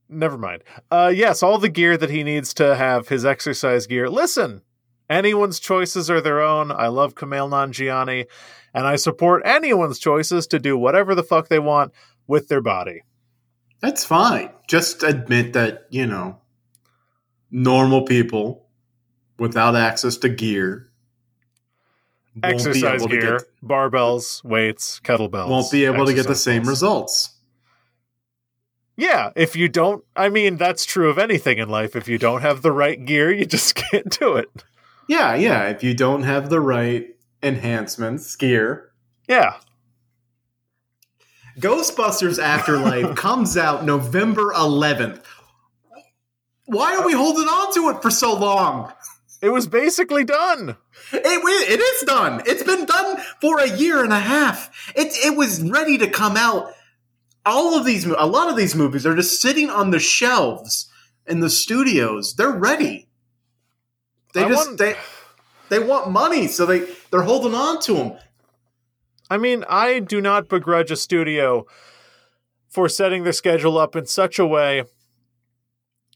never mind. Uh, yes, all the gear that he needs to have his exercise gear. Listen, anyone's choices are their own. I love Kumail Nanjiani, and I support anyone's choices to do whatever the fuck they want with their body. That's fine. Just admit that, you know, normal people without access to gear exercise gear, get- barbells, weights, kettlebells. won't be able to get the same balls. results. Yeah, if you don't, I mean, that's true of anything in life. If you don't have the right gear, you just [laughs] can't do it. Yeah, yeah. If you don't have the right enhancements, gear. Yeah. Ghostbusters Afterlife [laughs] comes out November 11th. Why are we holding on to it for so long? It was basically done. It, it is done. It's been done for a year and a half. It, it was ready to come out. All of these, a lot of these movies are just sitting on the shelves in the studios. They're ready. They I just want- they they want money, so they they're holding on to them. I mean, I do not begrudge a studio for setting their schedule up in such a way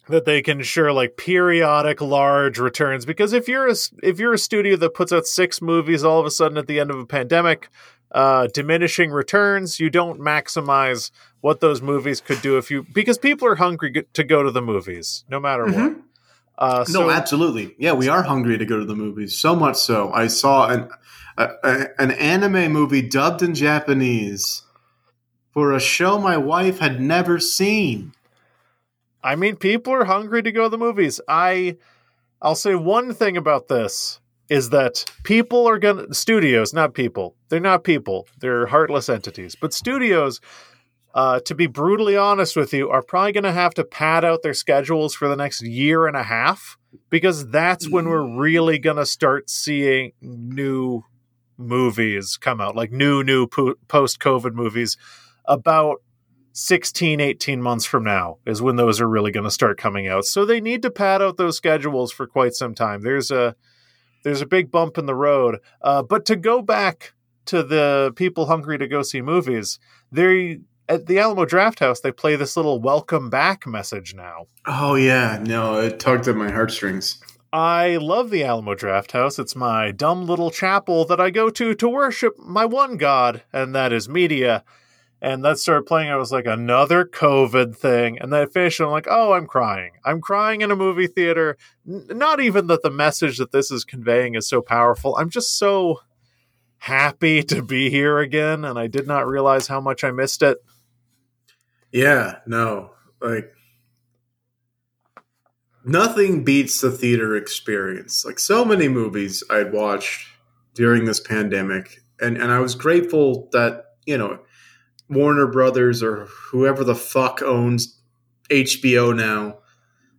that they can ensure like periodic large returns because if you're a if you're a studio that puts out six movies all of a sudden at the end of a pandemic uh diminishing returns you don't maximize what those movies could do if you because people are hungry to go to the movies no matter what Mhm. uh so no, absolutely. Yeah, we are hungry to go to the movies. So much so, I saw an a, a, an anime movie dubbed in Japanese for a show my wife had never seen. I mean, people are hungry to go to the movies. I, I'll say one thing about this: is that people are gonna studios, not people. They're not people. They're heartless entities. But studios, uh, to be brutally honest with you, are probably gonna have to pad out their schedules for the next year and a half because that's when we're really gonna start seeing new movies come out, like new new po- post COVID movies. About 16 18 months from now is when those are really going to start coming out so they need to pad out those schedules for quite some time there's a there's a big bump in the road uh, but to go back to the people hungry to go see movies they at the alamo drafthouse they play this little welcome back message now Oh yeah, no, it tugged at my heartstrings. I love the Alamo Drafthouse. It's my dumb little chapel that I go to to worship my one God, and that is media. And that started playing. I was like, another COVID thing. And then I finished, and I'm like, oh, I'm crying. I'm crying in a movie theater. N- not even that the message that this is conveying is so powerful. I'm just so happy to be here again. And I did not realize how much I missed it. Yeah, no, like nothing beats the theater experience. Like so many movies I'd watched during this pandemic, and and I was grateful that you know Warner Brothers or whoever the fuck owns HBO now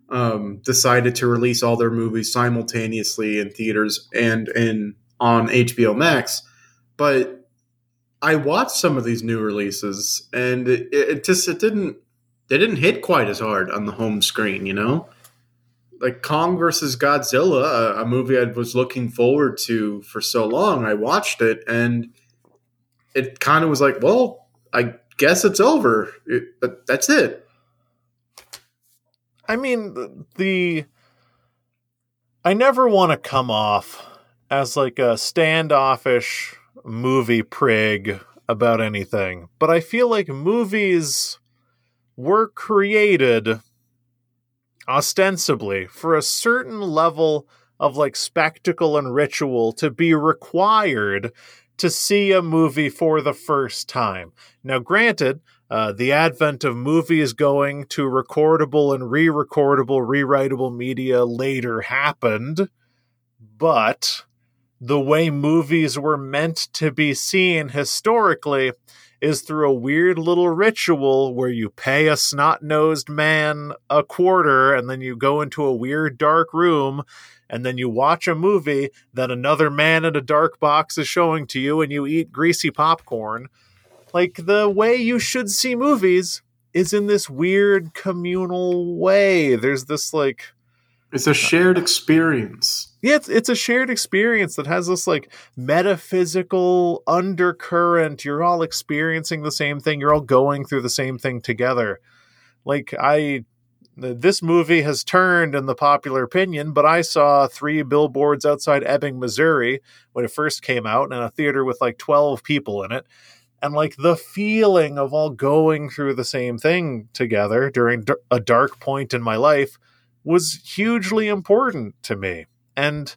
um, decided to release all their movies simultaneously in theaters and in on HBO Max, but. I watched some of these new releases, and it, it just it didn't they didn't hit quite as hard on the home screen, you know? Like Kong versus Godzilla, a, a movie I was looking forward to for so long. I watched it and it kind of was like, well, I guess it's over. It, but that's it. I mean, the. I never want to come off as like a standoffish movie prig about anything, but I feel like movies were created ostensibly for a certain level of like spectacle and ritual to be required to see a movie for the first time. Now, granted, uh, the advent of movies going to recordable and re recordable, rewritable media later happened, but the way movies were meant to be seen historically is through a weird little ritual where you pay a snot nosed man a quarter and then you go into a weird dark room and then you watch a movie that another man in a dark box is showing to you and you eat greasy popcorn. Like the way you should see movies is in this weird communal way. There's this like It's a shared experience. yeah, it's, it's a shared experience that has this like metaphysical undercurrent. You're all experiencing the same thing. You're all going through the same thing together. Like I, this movie has turned in the popular opinion, but I saw three billboards outside Ebbing, Missouri when it first came out in a theater with like 12 people in it. And like the feeling of all going through the same thing together during d- a dark point in my life was hugely important to me. And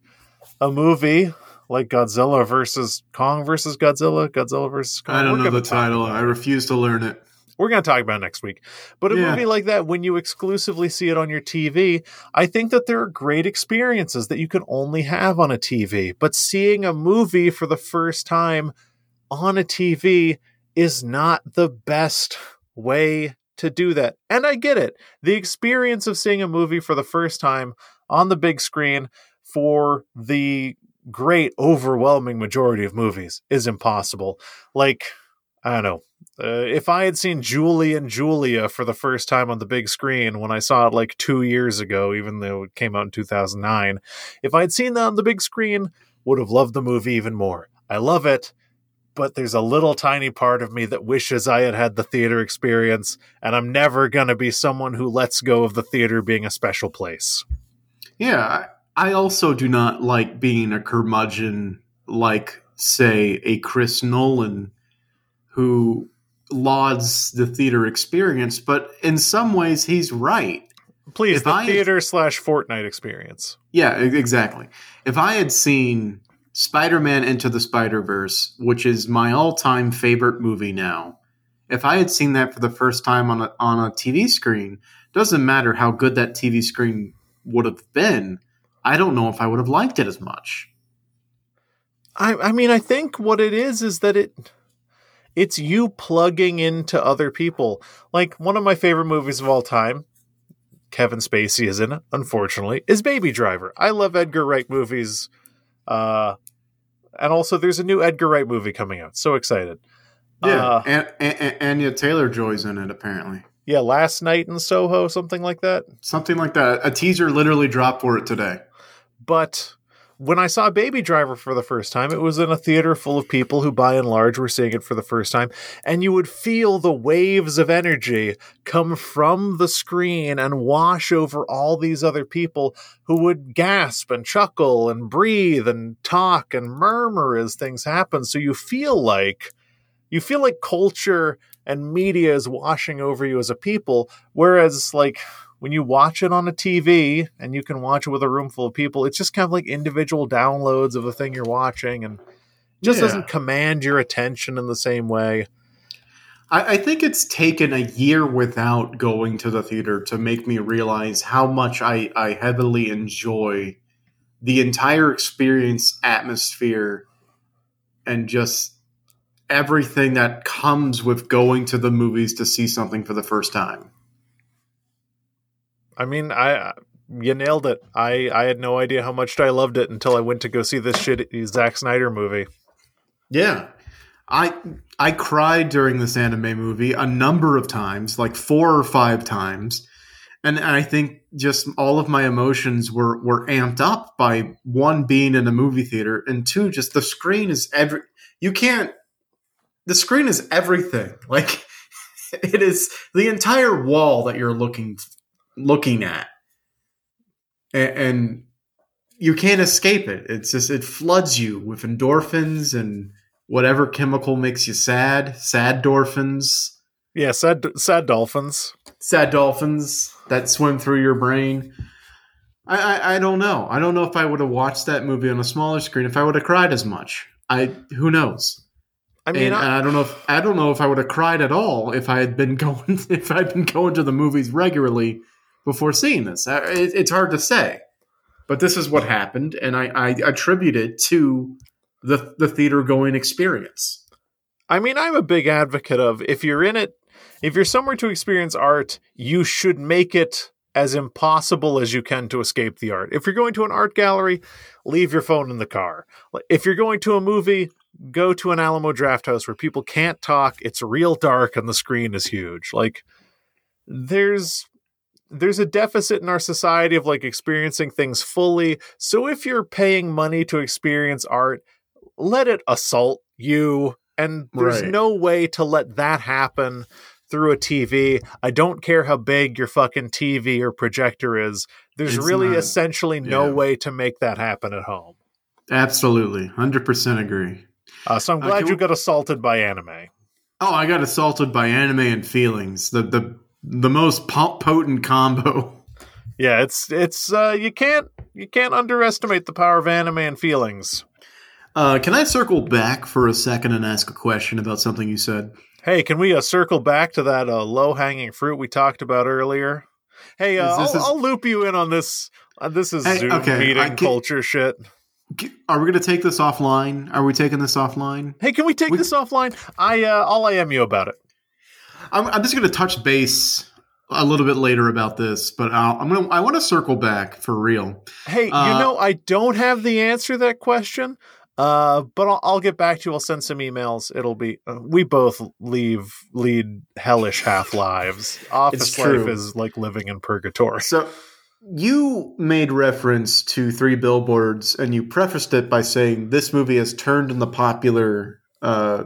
a movie like Godzilla versus Kong versus Godzilla, Godzilla versus Kong. I don't know the title. I refuse to learn it. We're going to talk about it next week. But a Yeah. movie like that, when you exclusively see it on your TV, I think that there are great experiences that you can only have on a TV. But seeing a movie for the first time on a TV is not the best way to do that. And I get it. The experience of seeing a movie for the first time on the big screen for the great overwhelming majority of movies is impossible. Like, I don't know. Uh, if I had seen Julie and Julia for the first time on the big screen when I saw it like two years ago, even though it came out in 2009, if I had seen that on the big screen, would have loved the movie even more. I love it, but there's a little tiny part of me that wishes I had had the theater experience, and I'm never going to be someone who lets go of the theater being a special place. Yeah, I, I also do not like being a curmudgeon like, say, a Chris Nolan who lauds the theater experience, but in some ways he's right. Please, If the I had- theater slash Fortnite experience. Yeah, exactly. If I had seen Spider Man Into the Spider Verse, which is my all time favorite movie now, if I had seen that for the first time on a, on a TV screen, doesn't matter how good that TV screen would have been, I don't know if I would have liked it as much. I I mean I think what it is is that it it's you plugging into other people. Like one of my favorite movies of all time, Kevin Spacey is in it, unfortunately, is Baby Driver. I love Edgar Wright movies. Uh and also there's a new Edgar Wright movie coming out. So excited. Yeah, Uh, and, and, Anya Taylor Joy's in it apparently. yeah, last night in Soho, something like that. Something like that. A teaser literally dropped for it today. But when I saw Baby Driver for the first time, it was in a theater full of people who, by and large, were seeing it for the first time. And you would feel the waves of energy come from the screen and wash over all these other people who would gasp and chuckle and breathe and talk and murmur as things happen. So you feel like you feel like culture and media is washing over you as a people. Whereas, like, when you watch it on a TV and you can watch it with a room full of people, it's just kind of like individual downloads of the thing you're watching and just Yeah. doesn't command your attention in the same way. I, I think it's taken a year without going to the theater to make me realize how much I, I heavily enjoy the entire experience, atmosphere, and just everything that comes with going to the movies to see something for the first time. I mean, I you nailed it. I I had no idea how much I loved it until I went to go see this shitty Zack Snyder movie. Yeah. I I cried during this anime movie a number of times, like four or five times. And I think just all of my emotions were were amped up by one being in a movie theater and two just the screen is every you can't the screen is everything. [laughs] Like it is the entire wall that you're looking looking at. And, and you can't escape it. It's just it floods you with endorphins and whatever chemical makes you sad, sad endorphins, Yeah, sad sad dolphins. sad dolphins that swim through your brain. I, I, I don't know. I don't know if I would have watched that movie on a smaller screen if I would have cried as much. I who knows. I mean, I, I, don't know if I don't know if I would have cried at all if I had been [laughs] going if I'd been going to the movies regularly before seeing this. Uh, it, it's hard to say, but this is what happened, and I, I attribute it to the the theater going experience. I mean, I'm a big advocate of if you're in it, if you're somewhere to experience art, you should make it as impossible as you can to escape the art. If you're going to an art gallery, leave your phone in the car. If you're going to a movie, go to an Alamo Drafthouse where people can't talk, it's real dark and the screen is huge. Like there's there's a deficit in our society of like experiencing things fully. So if you're paying money to experience art, let it assault you and there's Right. no way to let that happen through a TV. I don't care how big your fucking TV or projector is. There's It's really not- essentially no yeah. way to make that happen at home. Absolutely, hundred percent agree. Uh, so I'm Uh, glad can you we- got assaulted by anime. Oh, I got assaulted by anime and feelings. The the the most potent combo. Yeah, it's it's uh, you can't you can't underestimate the power of anime and feelings. Uh, can I circle back for a second and ask a question about something you said? Hey, can we uh, circle back to that uh, low hanging fruit we talked about earlier? Hey, uh, I'll, is- I'll loop you in on this. Uh, this is Hey, Zoom okay, meeting can't- culture shit. Are we going to take this offline? Are we taking this offline? Hey, can we take We- this offline? I uh, I'll IM you about it. I'm, I'm just going to touch base a little bit later about this, but I'll, I'm going to. I want to circle back for real. Hey, Uh, you know I don't have the answer to that question. Uh, but I'll, I'll get back to you. I'll send some emails. It'll be uh, we both leave lead hellish half lives. [laughs] Office It's life is like living in purgatory. So you made reference to Three Billboards, and you prefaced it by saying this movie has turned in the popular uh,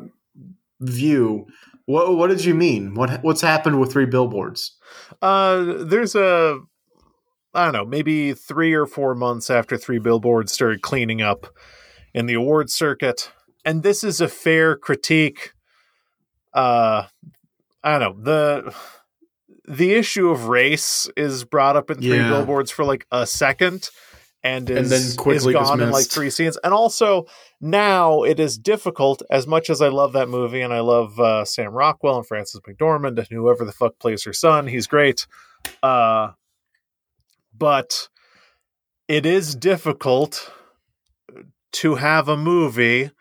view. What, what did you mean? What what's happened with Three Billboards? Uh, there's a, I don't know, maybe three or four months after Three Billboards started cleaning up in the award circuit, and this is a fair critique. Uh, I don't know the the issue of race is brought up in Three Yeah. Billboards for like a second. And is, And then quickly is gone in like three scenes. And also now it is difficult, as much as I love that movie and I love uh, Sam Rockwell and Frances McDormand and whoever the fuck plays her son. He's great. Uh, but it is difficult to have a movie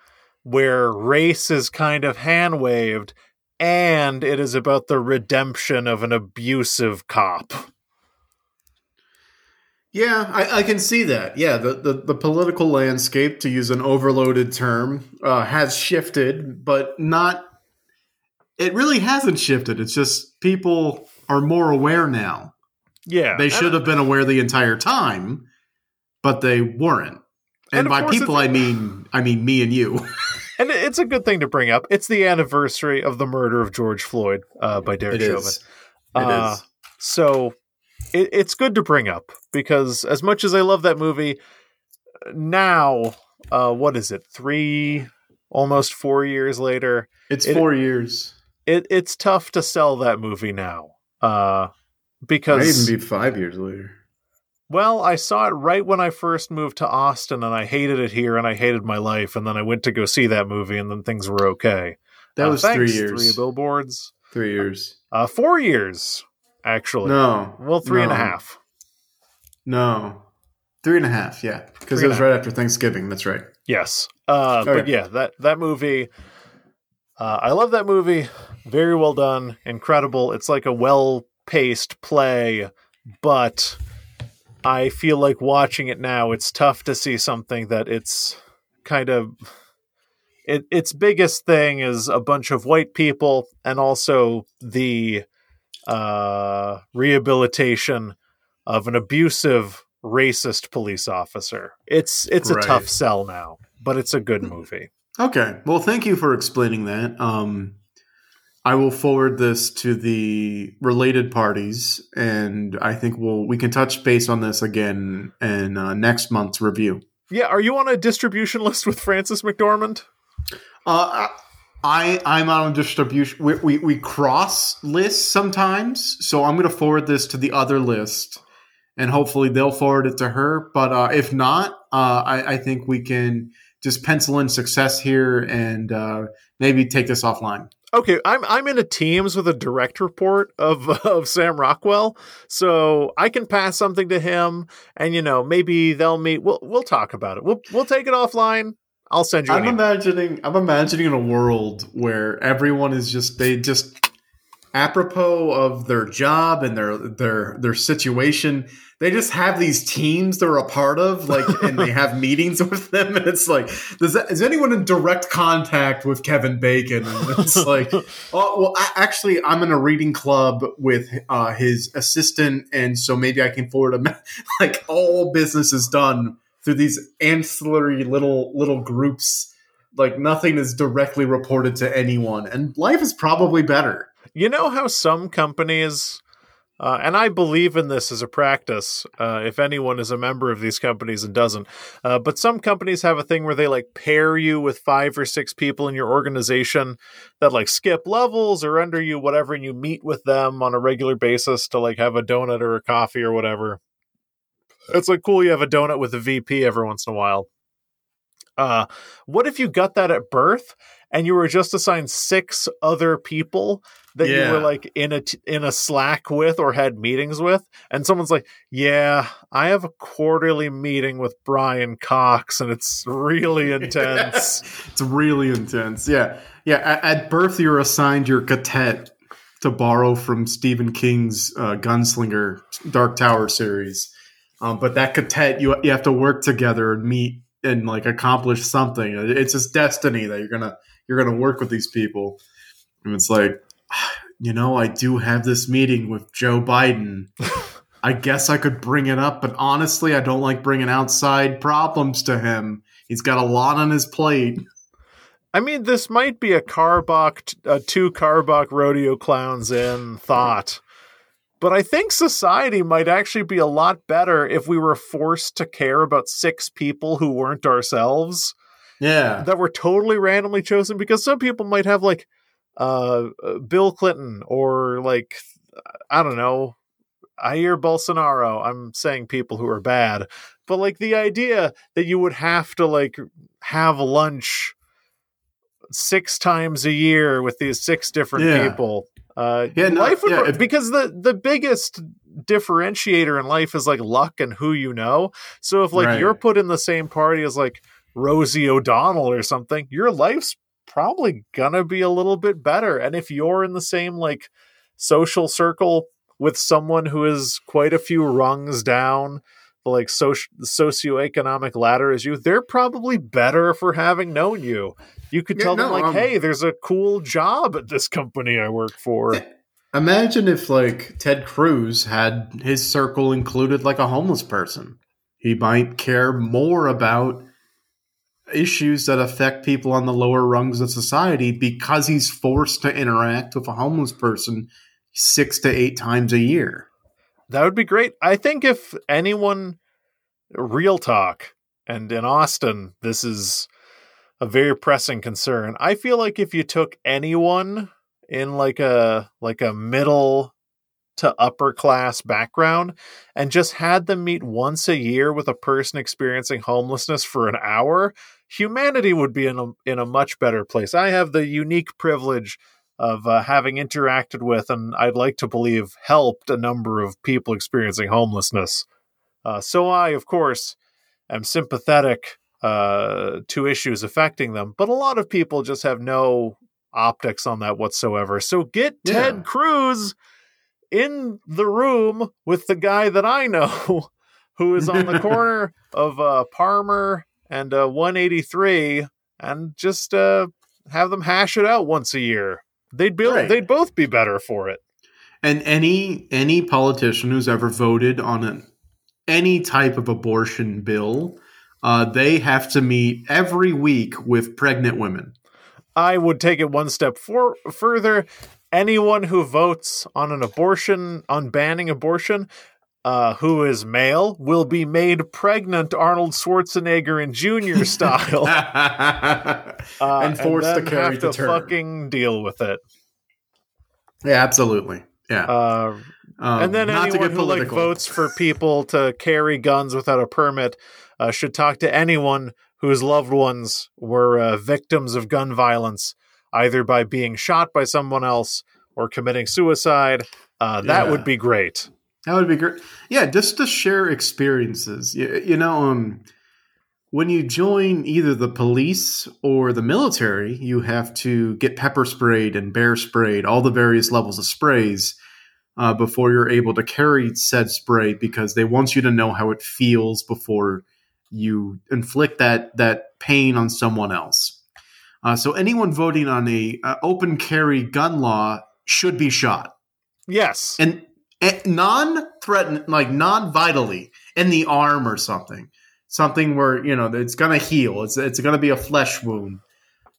where race is kind of hand waved and it is about the redemption of an abusive cop. Yeah, I, I can see that. Yeah, the, the, the, political landscape, to use an overloaded term, uh, has shifted, but not. It really hasn't shifted. It's just people are more aware now. Yeah. They should have been aware the entire time, but they weren't. And, and by people, I mean I mean me and you. [laughs] and it's a good thing to bring up. It's the anniversary of the murder of George Floyd uh, by Derek it Chauvin. Is. It uh, is. So it, it's good to bring up because as much as I love that movie, now uh, what is it? Three, almost four years later. It's it, four years. It it's tough to sell that movie now. Uh, because Might even be five years later. Well, I saw it right when I first moved to Austin, and I hated it here, and I hated my life, and then I went to go see that movie, and then things were okay. That uh, was thanks, three years. Three billboards. Three years. Uh, four years, actually. No. Well, three no. and a half. No. Three and a half, yeah. Because it was right after Thanksgiving. That's right. Yes. Uh, okay. But yeah, that, that movie, uh, I love that movie. Very well done. Incredible. It's like a well paced play, but I feel like watching it now, it's tough to see something that it's kind of it, its biggest thing is a bunch of white people and also the uh, rehabilitation of an abusive racist police officer. It's it's right. a tough sell now, but it's a good movie. Okay. Well, thank you for explaining that. Um I will forward this to the related parties, and I think we'll we can touch base on this again in uh, next month's review. Yeah, are you on a distribution list with Frances McDormand? Uh, I I'm on a distribution. We, we, we cross lists sometimes, so I'm going to forward this to the other list, and hopefully they'll forward it to her. But uh, if not, uh, I, I think we can just pencil in success here and uh, maybe take this offline. Okay, I'm I'm in a Teams with a direct report of [laughs] of Sam Rockwell, so I can pass something to him, and you know maybe they'll meet. We'll we'll talk about it. We'll we'll take it offline. I'll send you. I'm imagining I'm imagining in a world where everyone is just they just apropos of their job and their their their situation they just have these teams they're a part of like and they have [laughs] meetings with them and it's like does that, is anyone in direct contact with kevin bacon and it's like [laughs] oh well I, actually i'm in a reading club with uh, his assistant and so maybe i can forward a [laughs] like all business is done through these ancillary little little groups like nothing is directly reported to anyone and life is probably better you know how some companies, uh, and I believe in this as a practice, uh, if anyone is a member of these companies and doesn't, uh, but some companies have a thing where they like pair you with five or six people in your organization that like skip levels or under you, whatever, and you meet with them on a regular basis to like have a donut or a coffee or whatever. It's like cool you have a donut with a VP every once in a while. Uh, what if you got that at birth and you were just assigned six other people that yeah. you were like in a in a Slack with or had meetings with, and someone's like, "Yeah, I have a quarterly meeting with Brian Cox, and it's really [laughs] intense. it's really intense. Yeah, yeah. At, at, birth, you're assigned your cadet to borrow from Stephen King's uh, Gunslinger Dark Tower series, um, but that cadet you you have to work together and meet and like accomplish something. It's just destiny that you're gonna you're gonna work with these people, and it's like [sighs] you know, I do have this meeting with Joe Biden. [laughs] I guess I could bring it up, but honestly, I don't like bringing outside problems to him. He's got a lot on his plate. I mean, this might be a Karbach, a two Karbach rodeo clowns in thought, but I think society might actually be a lot better if we were forced to care about six people who weren't ourselves. Yeah. That were totally randomly chosen because some people might have like uh, Bill Clinton or like I don't know, Jair Bolsonaro. I'm saying people who are bad, but like the idea that you would have to like have lunch six times a year with these six different yeah. people. Uh, yeah, no, life yeah, because the the biggest differentiator in life is like luck and who you know. So if like right. you're put in the same party as like Rosie O'Donnell or something, your life's probably gonna be a little bit better. And if you're in the same like social circle with someone who is quite a few rungs down the like soci- socioeconomic ladder as you, they're probably better for having known you. You could Yeah, tell them like, um, "Hey, there's a cool job at this company I work for." Imagine if like Ted Cruz had his circle included like a homeless person. He might care more about issues that affect people on the lower rungs of society because he's forced to interact with a homeless person six to eight times a year. That would be great. I think if anyone, real talk, and in Austin, this is a very pressing concern. I feel like if you took anyone in like a like a middle to upper class background and just had them meet once a year with a person experiencing homelessness for an hour, humanity would be in a in a much better place. I have the unique privilege of uh, having interacted with and I'd like to believe helped a number of people experiencing homelessness. Uh, so I, of course, am sympathetic uh, to issues affecting them, but a lot of people just have no optics on that whatsoever. So get Yeah. Ted Cruz in the room with the guy that I know [laughs] who is on the [laughs] corner of uh, Parmer and uh, 183 and just uh, have them hash it out once a year. They'd be Right. they'd both be better for it. And any any politician who's ever voted on an any type of abortion bill, uh, they have to meet every week with pregnant women. I would take it one step for, further. Anyone who votes on an abortion, on banning abortion, uh, who is male, will be made pregnant Arnold Schwarzenegger in Junior [laughs] style. [laughs] Uh, And forced to then carry have the to term. fucking deal with it. yeah, absolutely. Yeah. Uh, Um, and then to anyone who like votes for people to carry guns without a permit uh, should talk to anyone whose loved ones were uh, victims of gun violence, either by being shot by someone else or committing suicide. Uh, that Yeah. would be great. That would be great. Yeah, just to share experiences. You, you know, um, when you join either the police or the military, you have to get pepper sprayed and bear sprayed, all the various levels of sprays, uh, before you're able to carry said spray because they want you to know how it feels before you inflict that that pain on someone else. Uh, so anyone voting on a uh, open carry gun law should be shot. Yes. and, and non-threaten like non-vitally in the arm or something. Something where you know it's gonna heal. It's it's gonna be a flesh wound.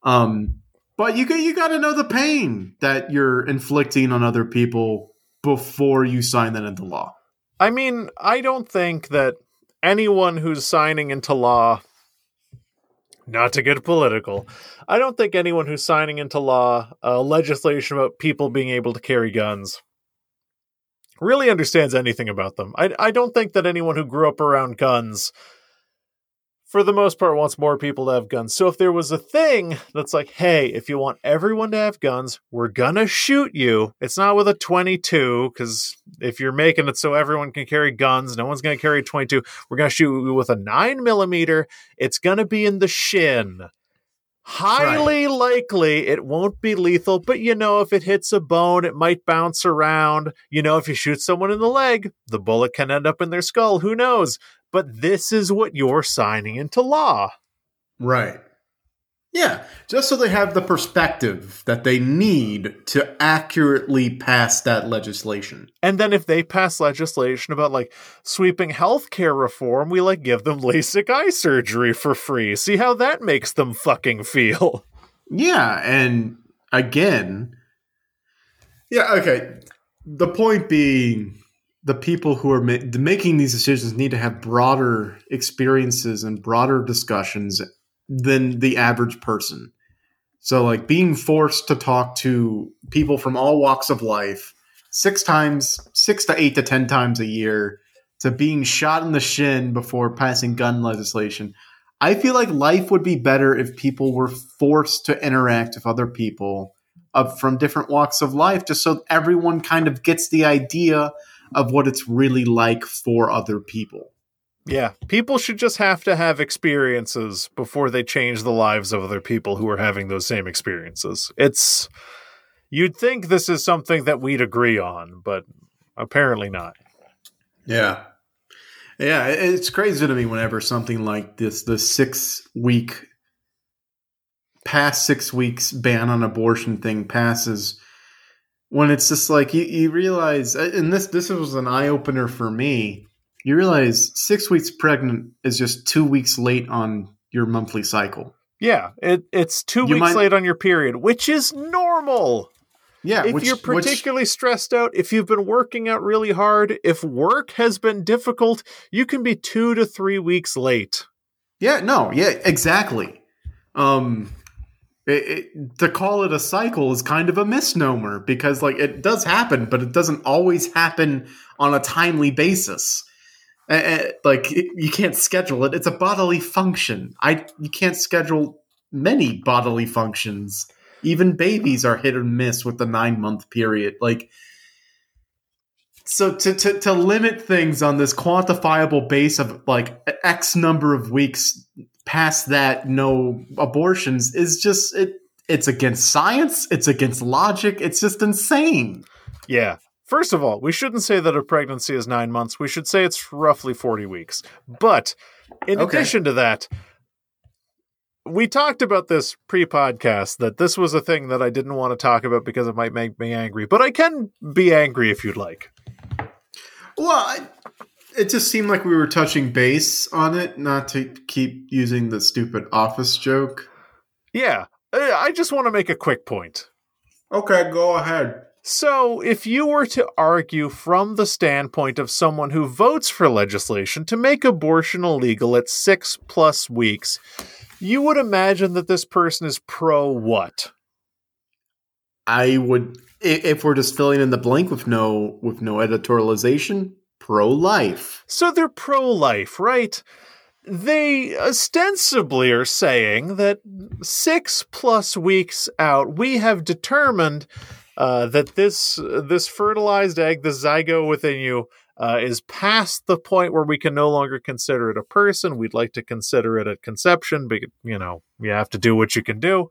Um but you got you got to know the pain that you're inflicting on other people before you sign that into law. I mean, I don't think that anyone who's signing into law, not to get political, I don't think anyone who's signing into law uh, legislation about people being able to carry guns really understands anything about them. I, I don't think that anyone who grew up around guns, for the most part, wants more people to have guns. So if there was a thing that's like, hey, if you want everyone to have guns, we're gonna shoot you. It's not with a 22, because if you're making it so everyone can carry guns, no one's gonna carry a 22. We're gonna shoot you with a 9 millimeter. It's gonna be in the shin. Highly likely it won't be lethal, but you know, if it hits a bone, it might bounce around. You know, if you shoot someone in the leg, the bullet can end up in their skull. Who knows? But this is what you're signing into law. right yeah just so they have the perspective that they need to accurately pass that legislation And then if they pass legislation about like sweeping healthcare reform, we like give them LASIK eye surgery for free. See how that makes them fucking feel. [laughs] Yeah, and again, yeah, okay. The point being, the people who are ma- making these decisions need to have broader experiences and broader discussions than the average person. So, like being forced to talk to people from all walks of life six times, six to eight to ten times a year, to being shot in the shin before passing gun legislation. I feel like life would be better if people were forced to interact with other people from different walks of life, just so everyone kind of gets the idea of what it's really like for other people. Yeah, people should just have to have experiences before they change the lives of other people who are having those same experiences. It's you'd think this is something that we'd agree on, but apparently not. Yeah. Yeah, it's crazy to me whenever something like this, the six week, past six weeks ban on abortion thing passes, when it's just like you, you realize, and this this was an eye opener for me. You realize six weeks pregnant is just two weeks late on your monthly cycle. Yeah, it, it's two you weeks might, late on your period, which is normal. Yeah, if which, you're particularly which, stressed out, if you've been working out really hard, if work has been difficult, you can be two to three weeks late. Yeah, no, yeah, exactly. Um, it, it, to call it a cycle is kind of a misnomer because, like, it does happen, but it doesn't always happen on a timely basis. Uh, like, you can't schedule it. It's a bodily function. I you can't schedule many bodily functions even babies are hit or miss with the nine month period. Like, so to, to, to limit things on this quantifiable base of like X number of weeks past that, no abortions is just, it, it's against science. It's against logic. It's just insane. Yeah. First of all, we shouldn't say that a pregnancy is nine months. We should say it's roughly 40 weeks. But in okay. addition to that, we talked about this pre-podcast that this was a thing that I didn't want to talk about because it might make me angry, but I can be angry if you'd like. Well, I, it just seemed like we were touching base on it, not to keep using the stupid office joke. Yeah, I just want to make a quick point. Okay, go ahead. So, if you were to argue from the standpoint of someone who votes for legislation to make abortion illegal at six plus weeks, you would imagine that this person is pro what? I would if we're just filling in the blank with no with no editorialization, pro life. So they're pro life, right? They ostensibly are saying that six plus weeks out, we have determined uh, that this this fertilized egg, the zygote within you, uh, is past the point where we can no longer consider it a person. We'd like to consider it a conception, but you know, you have to do what you can do.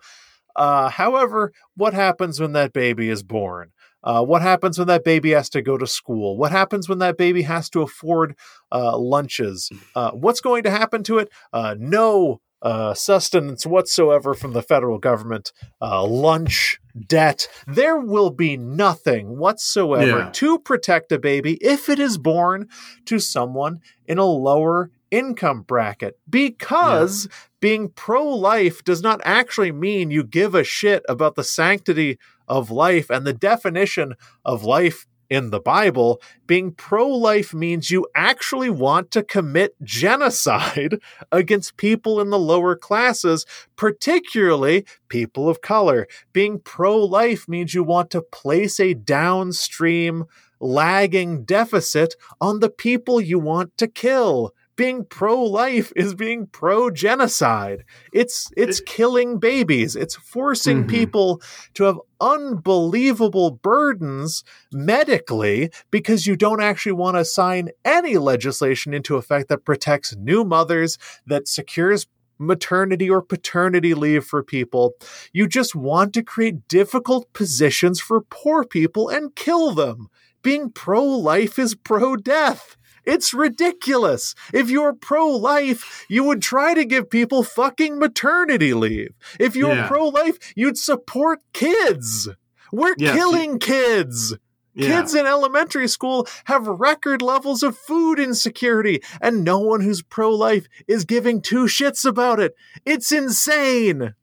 Uh, however, what happens when that baby is born? Uh, what happens when that baby has to go to school? What happens when that baby has to afford uh, lunches? Uh, what's going to happen to it? Uh, no uh, sustenance whatsoever from the federal government, uh, lunch, debt. There will be nothing whatsoever yeah. to protect a baby if it is born to someone in a lower income bracket because yeah. being pro life does not actually mean you give a shit about the sanctity of life and the definition of life in the Bible, being pro life means you actually want to commit genocide [laughs] against people in the lower classes, particularly people of color. Being pro life means you want to place a downstream lagging deficit on the people you want to kill being pro-life is being pro-genocide. It's it's killing babies. It's forcing mm-hmm. people to have unbelievable burdens medically because you don't actually want to sign any legislation into effect that protects new mothers, that secures maternity or paternity leave for people. You just want to create difficult positions for poor people and kill them. Being pro life is pro death. It's ridiculous. If you're pro life, you would try to give people fucking maternity leave. If you're yeah. pro life, you'd support kids. We're yes. killing kids. Yeah. Kids in elementary school have record levels of food insecurity, and no one who's pro life is giving two shits about it. It's insane.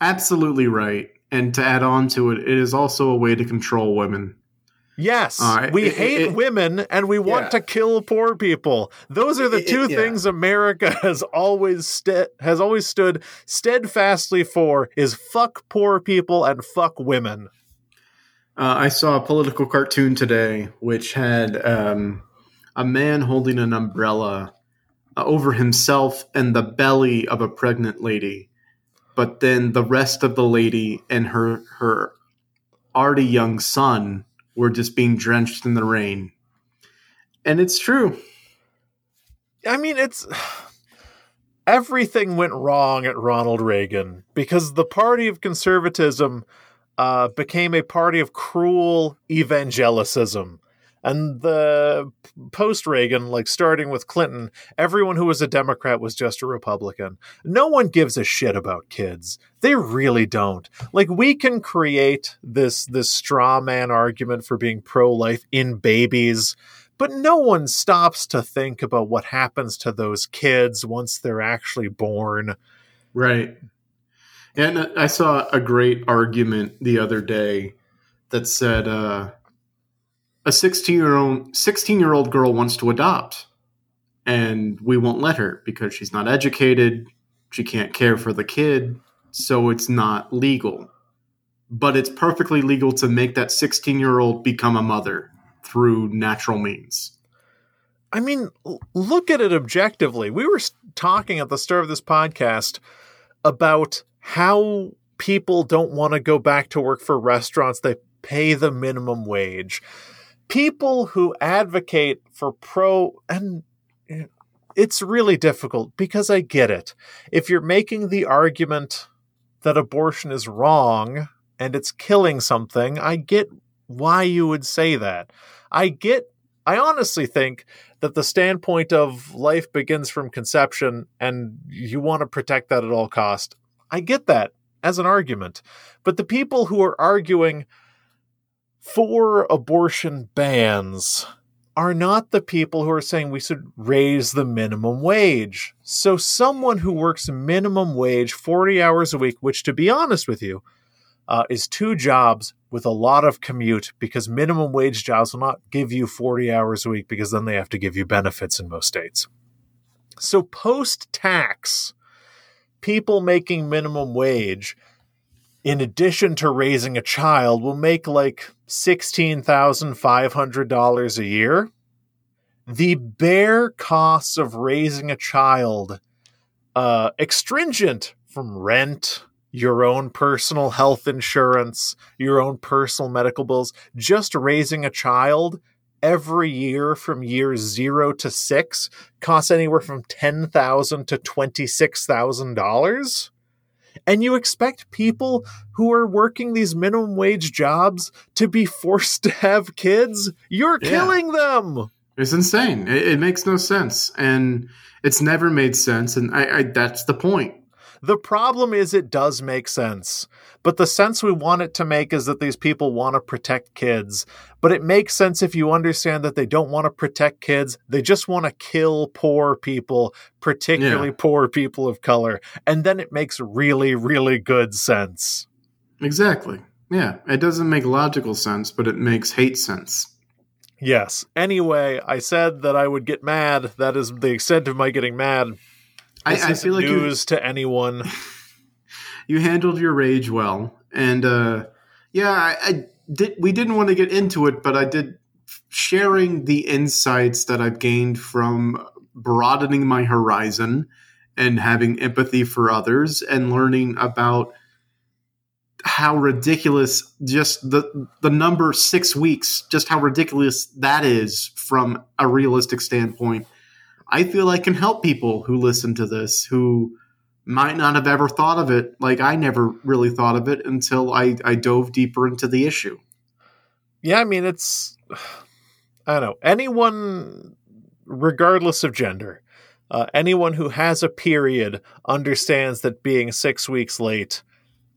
Absolutely right. And to add on to it, it is also a way to control women. Yes, we it, hate it, women and we want yeah. to kill poor people. Those are the it, two things America [laughs] has always st- has always stood steadfastly for: is fuck poor people and fuck women. Uh, I saw a political cartoon today which had um, a man holding an umbrella uh, over himself and the belly of a pregnant lady, but then the rest of the lady and her her already young son were just being drenched in the rain. And it's true. I mean, it's everything went wrong at Ronald Reagan because the party of conservatism uh, became a party of cruel evangelicism. And the post Reagan, like starting with Clinton, everyone who was a Democrat was just a Republican. No one gives a shit about kids. They really don't. Like we can create this this straw man argument for being pro life in babies, but no one stops to think about what happens to those kids once they're actually born. Right. And I saw a great argument the other day that said uh, a 16 year old 16 year old girl wants to adopt and we won't let her because she's not educated, she can't care for the kid, so it's not legal. But it's perfectly legal to make that 16 year old become a mother through natural means. I mean, look at it objectively. We were talking at the start of this podcast about how people don't want to go back to work for restaurants they pay the minimum wage. People who advocate for pro and eh, it's really difficult because I get it. If you're making the argument that abortion is wrong and it's killing something, I get why you would say that. I get, I honestly think that the standpoint of life begins from conception and you want to protect that at all cost. I get that as an argument. But the people who are arguing for abortion bans are not the people who are saying we should raise the minimum wage. So, someone who works minimum wage 40 hours a week, which, to be honest with you, uh, is two jobs with a lot of commute because minimum wage jobs will not give you 40 hours a week because then they have to give you benefits in most states. So, post tax, people making minimum wage, in addition to raising a child, will make like $16,500 a year. The bare costs of raising a child, uh, extringent from rent, your own personal health insurance, your own personal medical bills, just raising a child every year from years zero to six costs anywhere from 10,000 to $26,000. And you expect people who are working these minimum wage jobs to be forced to have kids? You're yeah. killing them. It's insane. It, it, makes no sense. And it's never made sense. And I, I that's the point the problem is it does make sense. But the sense we want it to make is that these people want to protect kids. But it makes sense if you understand that they don't want to protect kids. They just want to kill poor people, particularly yeah. poor people of color. And then it makes really, really good sense. Exactly. Yeah. It doesn't make logical sense, but it makes hate sense. Yes. Anyway, I said that I would get mad. That is the extent of my getting mad. I, I, feel like news to anyone. [laughs] you handled your rage well, and uh, yeah, I, I did. We didn't want to get into it, but I did sharing the insights that I've gained from broadening my horizon and having empathy for others and learning about how ridiculous just the the number 6 weeks just how ridiculous that is from a realistic standpoint I feel I can help people who listen to this who might not have ever thought of it like I never really thought of it until I, I dove deeper into the issue. Yeah, I mean, it's, I don't know, anyone, regardless of gender, uh, anyone who has a period understands that being six weeks late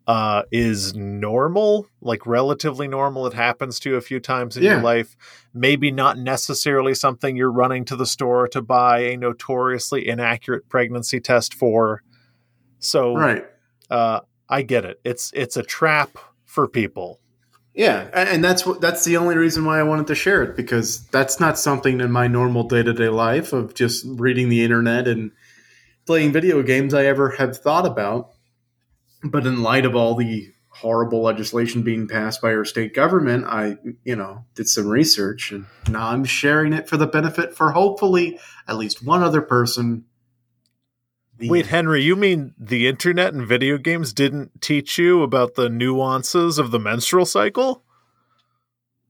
uh, is normal, like relatively normal. It happens to you a few times in yeah. your life. Maybe not necessarily something you're running to the store to buy a notoriously inaccurate pregnancy test for. So, right, uh, I get it. It's it's a trap for people. Yeah, and that's what that's the only reason why I wanted to share it because that's not something in my normal day to day life of just reading the internet and playing video games I ever have thought about but in light of all the horrible legislation being passed by our state government, I, you know, did some research and now I'm sharing it for the benefit for hopefully at least one other person. The Wait, Henry, you mean the internet and video games didn't teach you about the nuances of the menstrual cycle?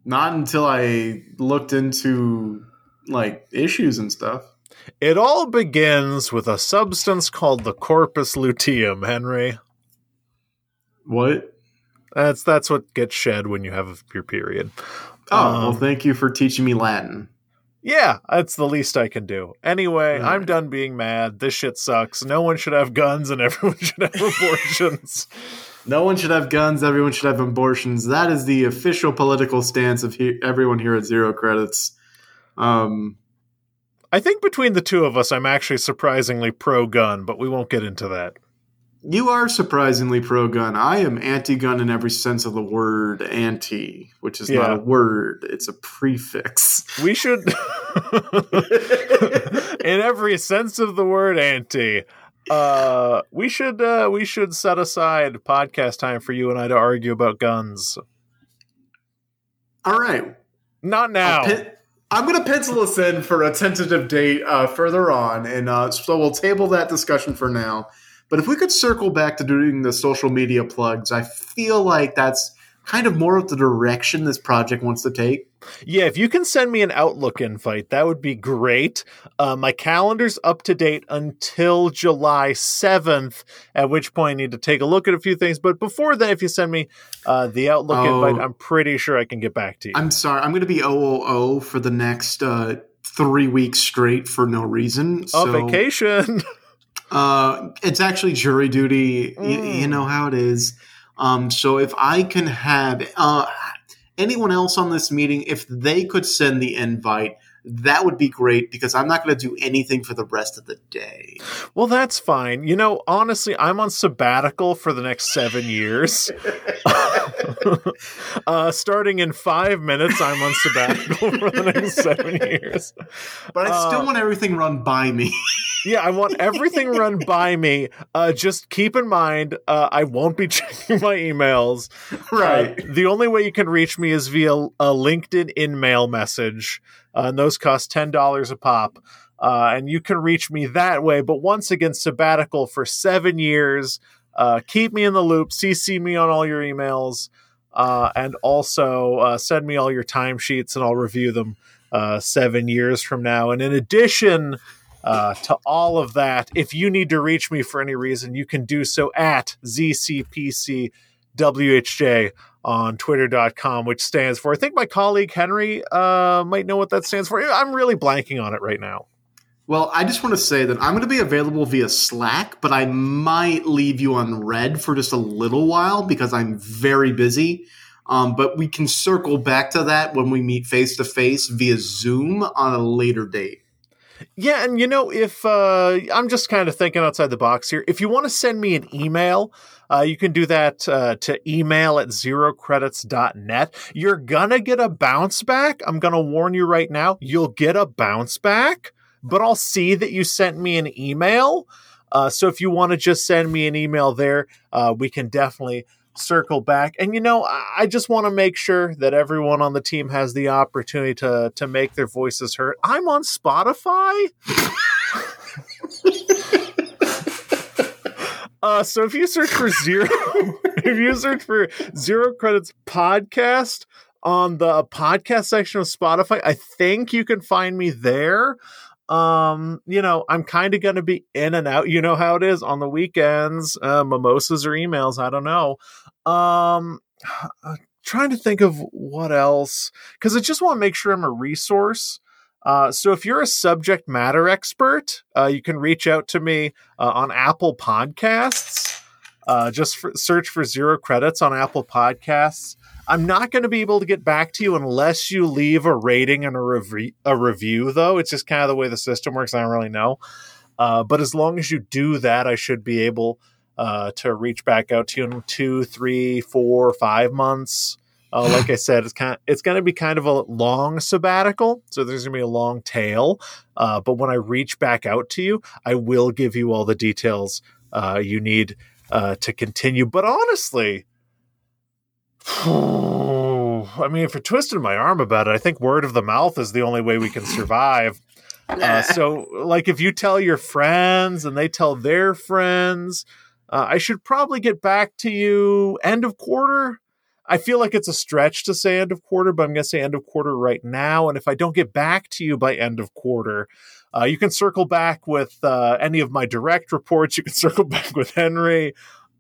Not until I looked into like issues and stuff. It all begins with a substance called the corpus luteum, Henry. What? That's that's what gets shed when you have your period. Oh, Um, well, thank you for teaching me Latin. Yeah, that's the least I can do. Anyway, I'm done being mad. This shit sucks. No one should have guns and [laughs] everyone should have abortions. [laughs] No one should have guns. Everyone should have abortions. That is the official political stance of he- everyone here at Zero Credits. Um, I think between the two of us, I'm actually surprisingly pro gun, but we won't get into that. You are surprisingly pro-gun. I am anti-gun in every sense of the word "anti," which is not a word; it's a prefix. We should, [laughs] in every sense of the word, anti. Uh, we should uh, we should set aside podcast time for you and I to argue about guns. All right, Not now. Pen- I'm going to pencil us in for a tentative date uh, further on, and uh, so we'll table that discussion for now. But if we could circle back to doing the social media plugs, I feel like that's kind of more of the direction this project wants to take. Yeah, if you can send me an Outlook invite, that would be great. Uh, my calendar's up to date until July 7th, at which point I need to take a look at a few things. But before then, if you send me uh, the Outlook Oh. invite, I'm pretty sure I can get back to you. I'm sorry, I'm going to be OOO for the next uh, three weeks straight for no reason. On So, vacation. [laughs] Uh, it's actually jury duty. Y- Mm. you know how it is. Um, so if I can have uh, anyone else on this meeting, if they could send the invite, that would be great because I'm not going to do anything for the rest of the day. well, that's fine. You know, honestly, I'm on sabbatical for the next seven years. [laughs] [laughs] uh, starting in five minutes, I'm on sabbatical for the next seven [laughs] years. But I still Uh, want everything run by me. Yeah, I want everything run [laughs] by me. Uh, just keep in mind, uh, I won't be checking my emails. right. Uh, the only way you can reach me is via a LinkedIn in-mail message, uh, and those cost ten dollars a pop. Uh, and you can reach me that way. But once again, sabbatical for seven years. Uh, keep me in the loop. CC me on all your emails, uh, and also uh, send me all your timesheets, and I'll review them uh, seven years from now. And in addition uh, to all of that, if you need to reach me for any reason, you can do so at ZCPCWHJ on twitter.com, which stands for, I think my colleague Henry uh, might know what that stands for. I'm really blanking on it right now. Well, I just want to say that I'm going to be available via Slack, but I might leave you on read for just a little while because I'm very busy. Um, but we can circle back to that when we meet face to face via Zoom on a later date. Yeah, and you know, if uh, I'm just kind of thinking outside the box here, if you want to send me an email, uh, you can do that uh, to email at zerocredits.net. You're gonna get a bounce back. I'm gonna warn you right now, you'll get a bounce back, but I'll see that you sent me an email. Uh, so if you want to just send me an email there, uh, we can definitely circle back. And you know, I, just want to make sure that everyone on the team has the opportunity to to make their voices heard. I'm on Spotify. [laughs] Uh, so if you search for zero, [laughs] if you search for zero credits podcast on the podcast section of Spotify, I think you can find me there. Um, you know, I'm kind of going to be in and out. You know how it is on the weekends, uh, mimosas or emails. I don't know. Um, trying to think of what else because I just want to make sure I'm a resource. Uh, so if you're a subject matter expert, uh, you can reach out to me uh, on Apple Podcasts. Uh, just for, search for zero credits on Apple Podcasts. I'm not going to be able to get back to you unless you leave a rating and a, rev- a review, though. It's just kind of the way the system works. I don't really know. Uh, but as long as you do that, I should be able uh, to reach back out to you in two, three, four, five months. Uh, [sighs] like I said, it's kind of, it's going to be kind of a long sabbatical, so there's going to be a long tail. Uh, but when I reach back out to you, I will give you all the details uh, you need uh, to continue. But honestly, [sighs] I mean, if you're twisting my arm about it, I think word of the mouth is the only way we can survive. [laughs] Uh, so, like, if you tell your friends and they tell their friends, uh, I should probably get back to you end of quarter. I feel like it's a stretch to say end of quarter, but I'm going to say end of quarter right now. And if I don't get back to you by end of quarter, Uh, you can circle back with uh, any of my direct reports. You can [laughs] circle back with Henry.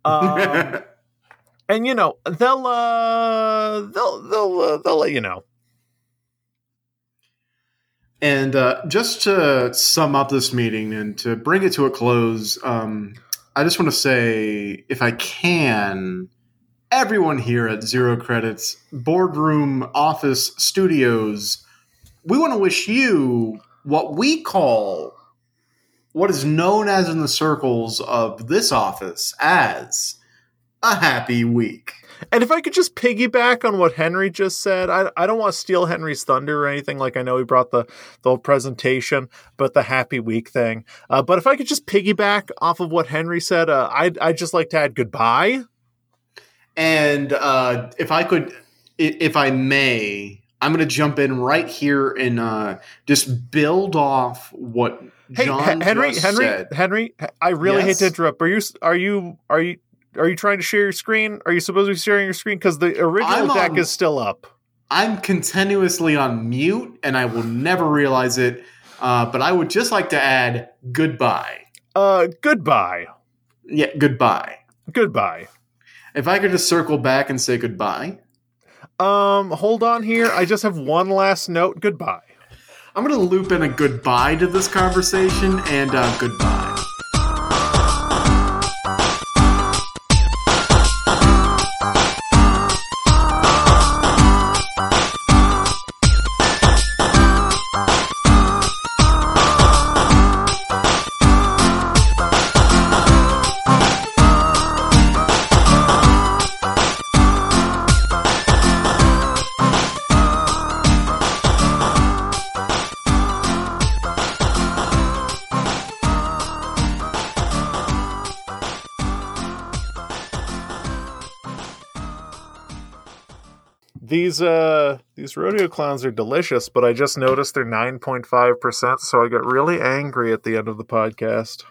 Um, [laughs] and you know they'll uh, they'll they'll uh, they'll let you know. And uh, just to sum up this meeting and to bring it to a close, um, I just want to say, if I can, everyone here at Zero Credits Boardroom Office Studios, we want to wish you what we call what is known as in the circles of this office as a happy week. And if I could just piggyback on what Henry just said, I, I don't want to steal Henry's thunder or anything. Like I know he brought the, the whole presentation, but the happy week thing. Uh, but if I could just piggyback off of what Henry said, uh, I'd, I'd just like to add goodbye. And uh, if I could, if I may, I'm going to jump in right here and uh, just build off what Hey, John Henry, Henry, said. Henry, I really hate to interrupt. Are you, are you, are you, are you trying to share your screen? Are you supposed to be sharing your screen? Because the original I'm deck on- is still up. I'm continuously on mute, and I will never realize it. Uh, but I would just like to add goodbye. Uh, goodbye. Yeah, goodbye. Goodbye. If I could just circle back and say goodbye, Um, hold on here. I just have one last note. Goodbye. I'm going to loop in a goodbye to this conversation and uh, goodbye. These uh these rodeo clowns are delicious, but I just noticed they're 9.5%, so I got really angry at the end of the podcast.